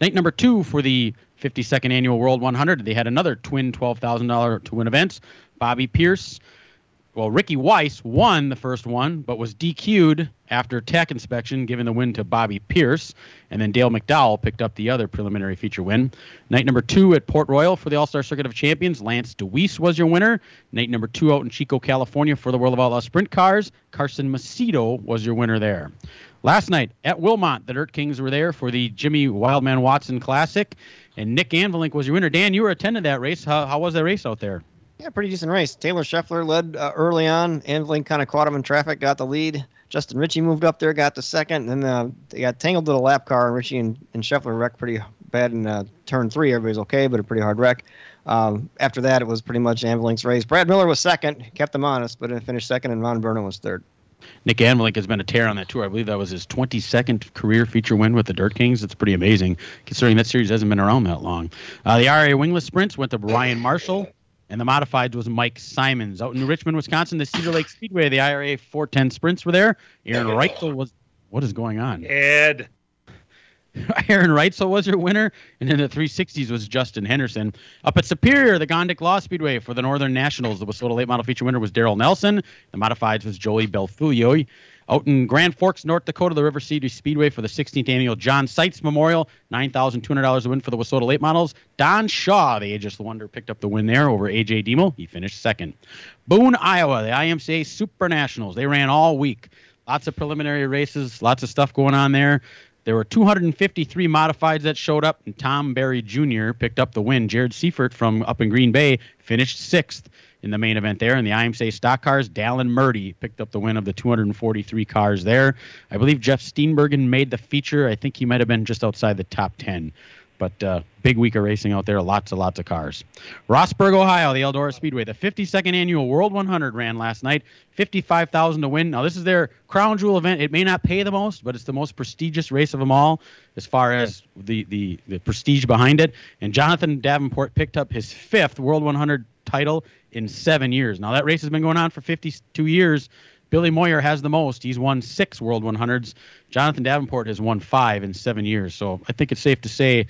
Night number two for the 52nd annual World 100. They had another twin $12,000 to win events. Bobby Pierce, well, Ricky Weiss won the first one, but was DQ'd after tech inspection, giving the win to Bobby Pierce. And then Dale McDowell picked up the other preliminary feature win. Night number two at Port Royal for the All Star Circuit of Champions, Lance Dewease was your winner. Night number two out in Chico, California for the World of Outlaw Sprint Cars, Carson Macedo was your winner there. Last night at Wilmot, the Dirt Kings were there for the Jimmy Wildman Watson Classic, and Nick Anvelink was your winner. Dan, you were attending that race. How, how was that race out there? Yeah, pretty decent race. Taylor Scheffler led uh, early on. Anvelink kind of caught him in traffic, got the lead. Justin Ritchie moved up there, got the second, and then uh, they got tangled to the lap car, and Ritchie and, and Scheffler wrecked pretty bad in uh, turn three. Everybody's okay, but a pretty hard wreck. Um, after that, it was pretty much Anvelink's race. Brad Miller was second, kept them honest, but finished second, and Ron Burnham was third. Nick Anvelink has been a tear on that tour. I believe that was his 22nd career feature win with the Dirt Kings. It's pretty amazing considering that series hasn't been around that long. Uh, the RA Wingless Sprints went to Ryan Marshall, and the modifieds was Mike Simons. Out in Richmond, Wisconsin, the Cedar Lake Speedway, the IRA 410 Sprints were there. Aaron Reutzel was. What is going on? Ed. Aaron Reutzel was your winner, and in the 360s was Justin Henderson. Up at Superior, the Gondik Law Speedway for the Northern Nationals, the Wissota Late Model Feature winner was Daryl Nelson. The modifieds was Joey Belfulio. Out in Grand Forks, North Dakota, the River City Speedway for the 16th annual John Seitz Memorial, $9,200 to win for the Wissota Late Models. Don Shaw, the Ageless Wonder, picked up the win there over AJ Demo. He finished second. Boone, Iowa, the IMCA Super Nationals. They ran all week. Lots of preliminary races, lots of stuff going on there. There were 253 modifieds that showed up, and Tom Berry Jr. picked up the win. Jared Seifert from up in Green Bay finished sixth in the main event there. In the IMCA stock cars, Dallin Murdy picked up the win of the 243 cars there. I believe Jeff Steenbergen made the feature. I think he might have been just outside the top 10. But uh, big week of racing out there, lots and lots of cars. Rossburg, Ohio, the Eldora Speedway, the 52nd annual World 100 ran last night. 55,000 to win. Now this is their crown jewel event. It may not pay the most, but it's the most prestigious race of them all, as far as the the, the prestige behind it. And Jonathan Davenport picked up his fifth World 100 title in seven years. Now that race has been going on for 52 years. Billy Moyer has the most. He's won six World 100s. Jonathan Davenport has won five in seven years. So I think it's safe to say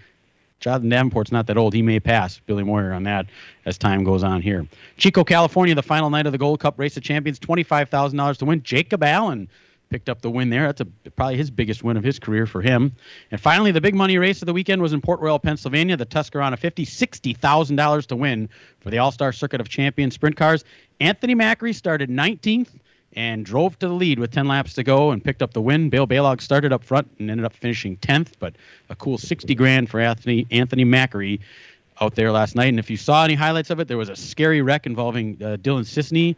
Jonathan Davenport's not that old. He may pass Billy Moyer on that as time goes on here. Chico, California, the final night of the Gold Cup Race of Champions, $25,000 to win. Jacob Allen picked up the win there. That's a, probably his biggest win of his career for him. And finally, the big money race of the weekend was in Port Royal, Pennsylvania. The Tuscarora 50, $60,000 to win for the All Star Circuit of Champions Sprint Cars. Anthony Macri started 19th and drove to the lead with 10 laps to go and picked up the win. Bill Balog started up front and ended up finishing 10th, but a cool 60 grand for Anthony Anthony Macri out there last night. And if you saw any highlights of it, there was a scary wreck involving uh, Dylan Cisney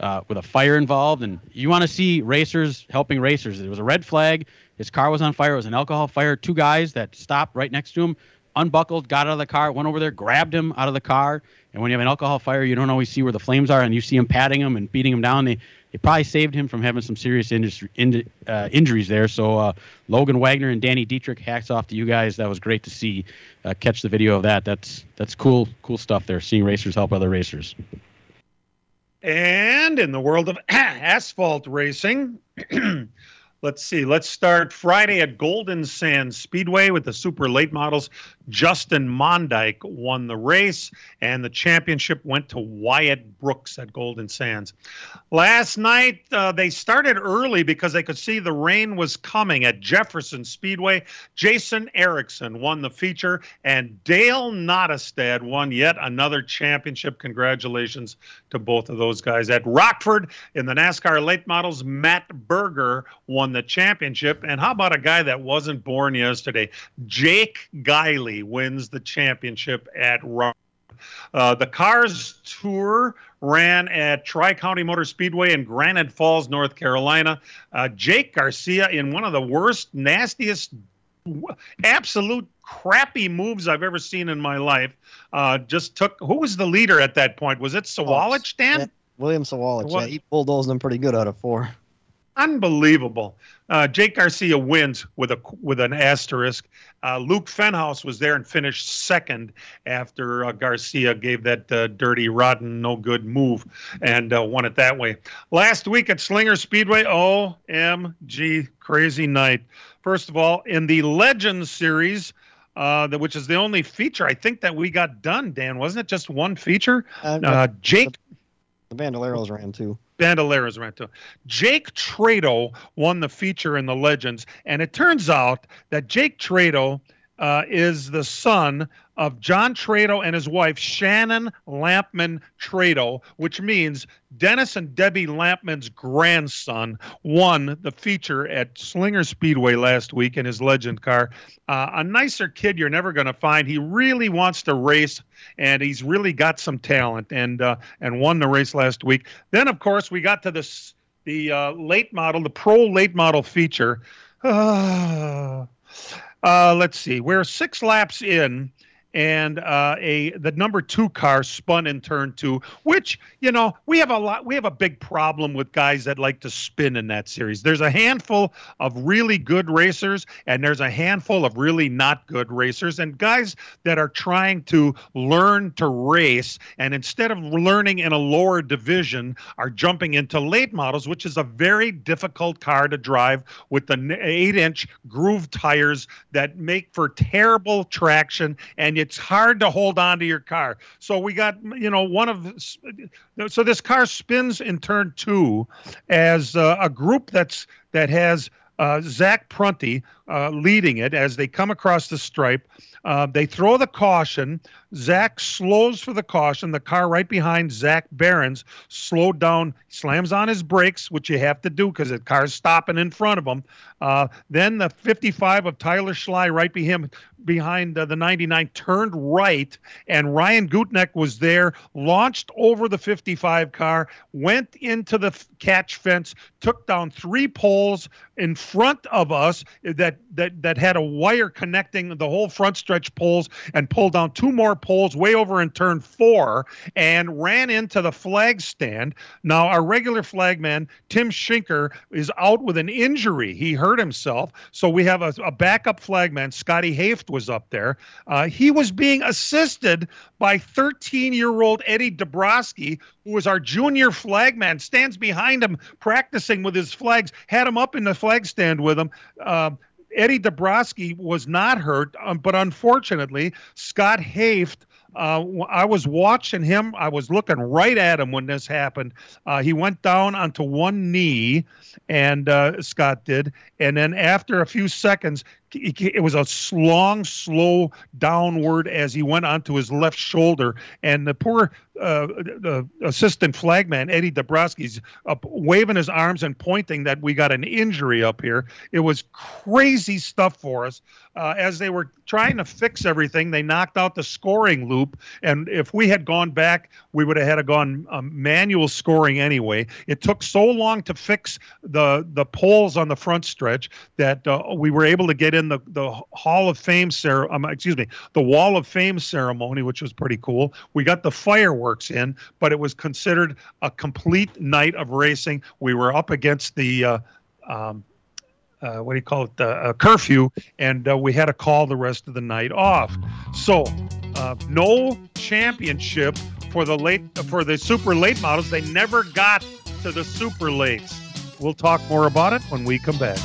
uh, with a fire involved. And you want to see racers helping racers. There was a red flag. His car was on fire. It was an alcohol fire. Two guys that stopped right next to him, unbuckled, got out of the car, went over there, grabbed him out of the car. And when you have an alcohol fire, you don't always see where the flames are, and you see him patting him and beating him down. They it probably saved him from having some serious industry, in, uh, injuries there. So uh, Logan Wagner and Danny Dietrich, hats off to you guys. That was great to see. Uh, catch the video of that. That's that's cool, cool stuff there. Seeing racers help other racers. And in the world of asphalt racing, let's see. Let's start Friday at Golden Sands Speedway with the super late models. Justin Mondeik won the race, and the championship went to Wyatt Brooks at Golden Sands. Last night, uh, they started early because they could see the rain was coming at Jefferson Speedway. Jason Erickson won the feature, and Dale Nottestad won yet another championship. Congratulations to both of those guys. At Rockford, in the NASCAR late models, Matt Berger won the championship. And how about a guy that wasn't born yesterday? Jake Guiley wins the championship at Rock. Uh, the Cars Tour ran at Tri County Motor Speedway in Granite Falls, North Carolina. Uh, Jake Garcia, in one of the worst, nastiest, absolute crappy moves I've ever seen in my life, uh, just took. Who was the leader at that point? Was it Sawalich, Dan? Yeah, William Sawalich. Yeah, he bulldozed them pretty good out of four. Unbelievable. Uh, Jake Garcia wins with a with an asterisk. Uh, Luke Fenhaus was there and finished second after uh, Garcia gave that uh, dirty, rotten, no good move and uh, won it that way. Last week at Slinger Speedway, OMG, crazy night. First of all, in the Legends series, uh, the, which is the only feature I think that we got done. Dan, wasn't it just one feature? Uh, Jake. The, the Bandoleros ran too. Bandoleros ran too. Jake Trado won the feature in the Legends, and it turns out that Jake Trado uh, is the son of John Trado and his wife Shannon Lampman Trado, which means Dennis and Debbie Lampman's grandson won the feature at Slinger Speedway last week in his legend car. Uh, a nicer kid you're never going to find. He really wants to race, and he's really got some talent, and uh, and won the race last week. Then, of course, we got to this the uh, late model, the pro late model feature. Uh, let's see. We're six laps in, and uh, a the number two car spun in turn two, which you know we have a lot. We have a big problem with guys that like to spin in that series. There's a handful of really good racers, and there's a handful of really not good racers, and guys that are trying to learn to race, and instead of learning in a lower division, are jumping into late models, which is a very difficult car to drive with the eight-inch groove tires that make for terrible traction, and you it's hard to hold on to your car. So we got, you know, one of, so this car spins in turn two as uh, a group that's that has uh, Zach Prunty uh, leading it as they come across the stripe. Uh, they throw the caution. Zach slows for the caution. The car right behind Zach Barons slowed down, slams on his brakes, which you have to do because the car's stopping in front of him. Uh, then the 55 of Tyler Schley right behind behind uh, the 99 turned right and Ryan Gutneck was there launched over the 55 car went into the f- catch fence took down three poles in front of us that that that had a wire connecting the whole front stretch poles and pulled down two more poles way over in turn 4 and ran into the flag stand now our regular flagman Tim Schinker is out with an injury he hurt himself so we have a, a backup flagman Scotty Haft was up there. Uh, he was being assisted by 13 year old Eddie Dabrowski, who was our junior flagman, stands behind him practicing with his flags, had him up in the flag stand with him. Uh, Eddie Dabrowski was not hurt, um, but unfortunately, Scott Haft. Uh, I was watching him. I was looking right at him when this happened. Uh, he went down onto one knee, and uh, Scott did. And then after a few seconds, it was a long, slow downward as he went onto his left shoulder, and the poor uh, the assistant flagman Eddie Dabrowski's up waving his arms and pointing that we got an injury up here. It was crazy stuff for us. Uh, as they were trying to fix everything, they knocked out the scoring loop, and if we had gone back, we would have had to gone um, manual scoring anyway. It took so long to fix the the poles on the front stretch that uh, we were able to get in the the Hall of Fame cer- um, excuse me, the Wall of Fame ceremony, which was pretty cool. We got the fireworks in, but it was considered a complete night of racing. We were up against the uh, um, uh, what do you call it, uh, curfew, and uh, we had to call the rest of the night off. So, uh, no championship for the late for the super late models. They never got to the super lates. We'll talk more about it when we come back.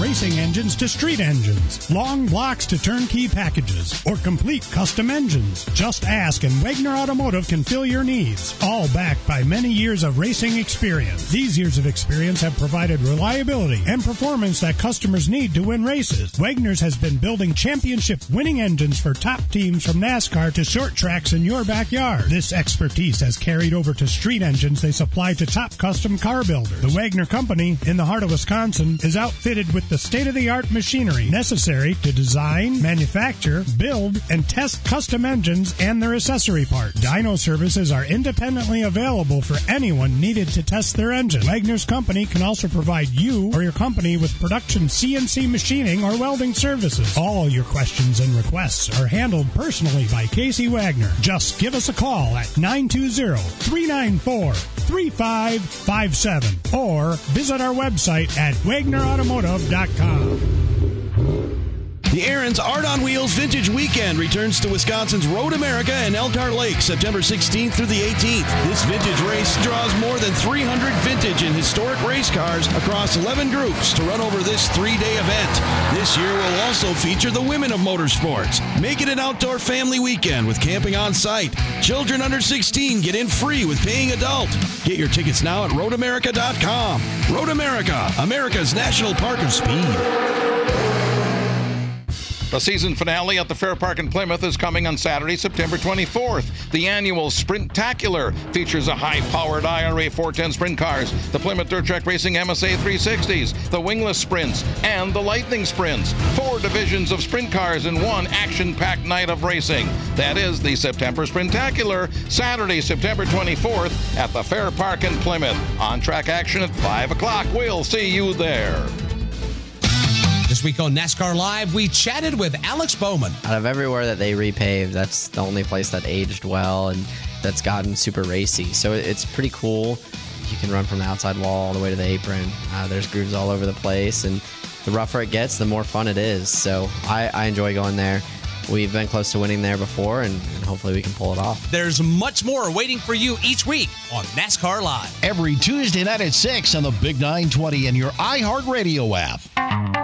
Racing engines to street engines, long blocks to turnkey packages, or complete custom engines, just ask and Wagner Automotive can fill your needs. All backed by many years of racing experience. These years of experience have provided reliability and performance that customers need to win races. Wagner's has been building championship winning engines for top teams from NASCAR to short tracks in your backyard. This expertise has carried over to street engines they supply to top custom car builders. The Wagner Company in the heart of Wisconsin is outfitted with the state of the art machinery necessary to design, manufacture, build, and test custom engines and their accessory parts. Dyno services are independently available for anyone needed to test their engine. Wagner's Company can also provide you or your company with production CNC machining or welding services. All your questions and requests are handled personally by Casey Wagner. Just give us a call at 920 394 3557 or visit our website at wagnerautomotive.com. Dakar. The Aaron's Art on Wheels Vintage Weekend returns to Wisconsin's Road America and Elkhart Lake September 16th through the 18th. This vintage race draws more than 300 vintage and historic race cars across 11 groups to run over this three-day event. This year will also feature the women of motorsports. Make it an outdoor family weekend with camping on site. Children under 16 get in free with paying adult. Get your tickets now at roadamerica.com. Road America, America's National Park of Speed. The season finale at the Fair Park in Plymouth is coming on Saturday, September 24th. The annual Sprintacular features a high-powered IRA 410 sprint cars, the Plymouth Dirt Track Racing MSA 360s, the wingless sprints, and the lightning sprints. Four divisions of sprint cars in one action-packed night of racing. That is the September Sprintacular, Saturday, September 24th at the Fair Park in Plymouth. On-track action at 5 o'clock. We'll see you there. This week on NASCAR Live, we chatted with Alex Bowman. Out of everywhere that they repaved, that's the only place that aged well and that's gotten super racy. So it's pretty cool. You can run from the outside wall all the way to the apron. Uh, there's grooves all over the place, and the rougher it gets, the more fun it is. So I, I enjoy going there. We've been close to winning there before, and, and hopefully we can pull it off. There's much more waiting for you each week on NASCAR Live. Every Tuesday night at 6 on the Big 920 and your iHeartRadio app.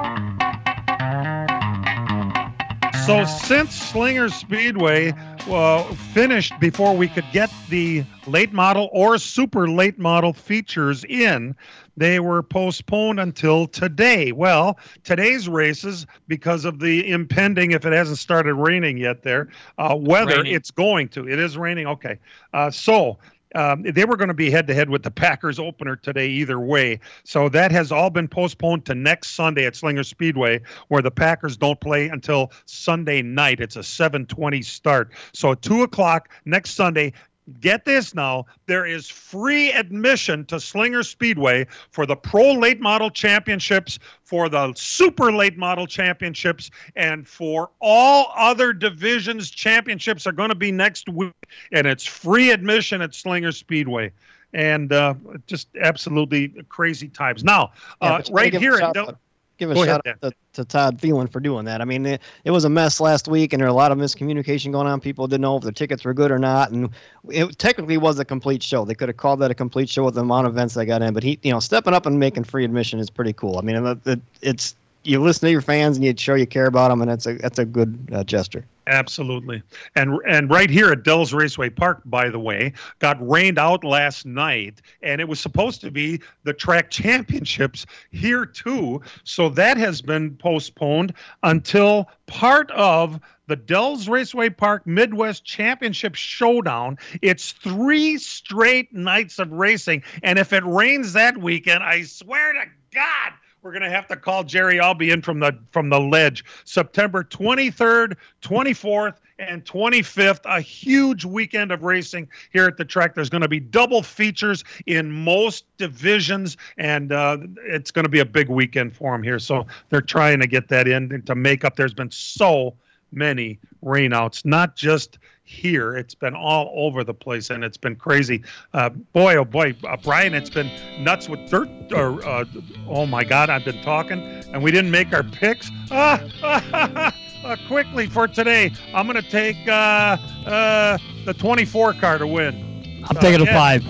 So since Slinger Speedway uh, finished before we could get the late model or super late model features in. They were postponed until today. Well, today's races, because of the impending, if it hasn't started raining yet there, uh, weather, Raining. it's going to. It is raining. Okay. Uh, so um, they were going to be head to head with the Packers opener today, either way. So that has all been postponed to next Sunday at Slinger Speedway, where the Packers don't play until Sunday night. It's a 7:20 start. So at two o'clock next Sunday. Get this now. There is free admission to Slinger Speedway for the Pro Late Model Championships, for the Super Late Model Championships, and for all other divisions. Championships are going to be next week, and it's free admission at Slinger Speedway. And uh, just absolutely crazy times. Now, uh, but right here, shout at Del- out- give a Go ahead, shout out to, to Todd Thelen for doing that. I mean, it, it was a mess last week, and there were a lot of miscommunication going on. People didn't know if the tickets were good or not, and it technically was a complete show. They could have called that a complete show with the amount of events they got in. But he, you know, stepping up and making free admission is pretty cool. I mean, it, it, it's you listen to your fans and you show you care about them, and that's a that's a good uh, gesture. Absolutely. And and right here at Dells Raceway Park, by the way, got rained out last night, and it was supposed to be the track championships here too. So that has been postponed until part of the Dells Raceway Park Midwest Championship Showdown. It's three straight nights of racing, and if it rains that weekend, I swear to God, we're to have to call Jerry Albee in from the from the ledge. September 23rd, 24th, and 25th. A huge weekend of racing here at the track. There's going to be double features in most divisions, and uh, it's going to be a big weekend for them here. So they're trying to get that in and to make up. There's been so many rainouts, not just here. It's been all over the place, and it's been crazy. Uh, boy, oh boy, uh, Brian, it's been nuts with dirt. Or uh, oh my God, I've been talking, and we didn't make our picks. Ah, uh, quickly for today, I'm going to take uh, uh, the 24 car to win. I'm taking a yeah. five.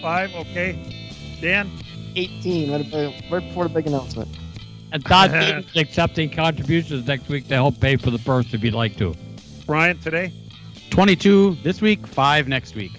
Five, okay. Dan, 18 right, ab- right before the big announcement. And Todd accepting contributions next week to help pay for the first if you'd like to. Brian, today. 22 this week, five next week.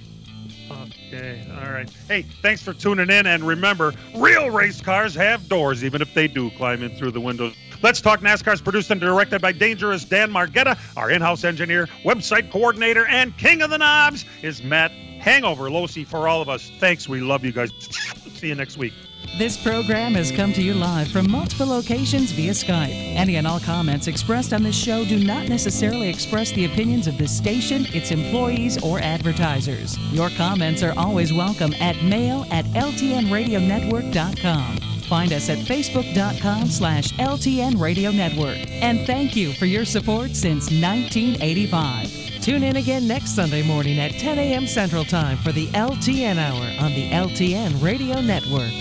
Okay, all right. Hey, thanks for tuning in. And remember, real race cars have doors, even if they do climb in through the windows. Let's Talk NASCAR is produced and directed by Dangerous Dan Margetta. Our in house engineer, website coordinator, and king of the knobs is Matt Hangover Losi for all of us. Thanks. We love you guys. See you next week. This program has come to you live from multiple locations via Skype. Any and all comments expressed on this show do not necessarily express the opinions of this station, its employees, or advertisers. Your comments are always welcome at mail at ltnradionetwork.com. Find us at facebook.com slash LTN Radio Network. And thank you for your support since 1985. Tune in again next Sunday morning at 10 a.m. Central Time for the LTN Hour on the LTN Radio Network.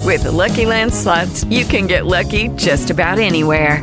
With the Lucky Land slots, you can get lucky just about anywhere.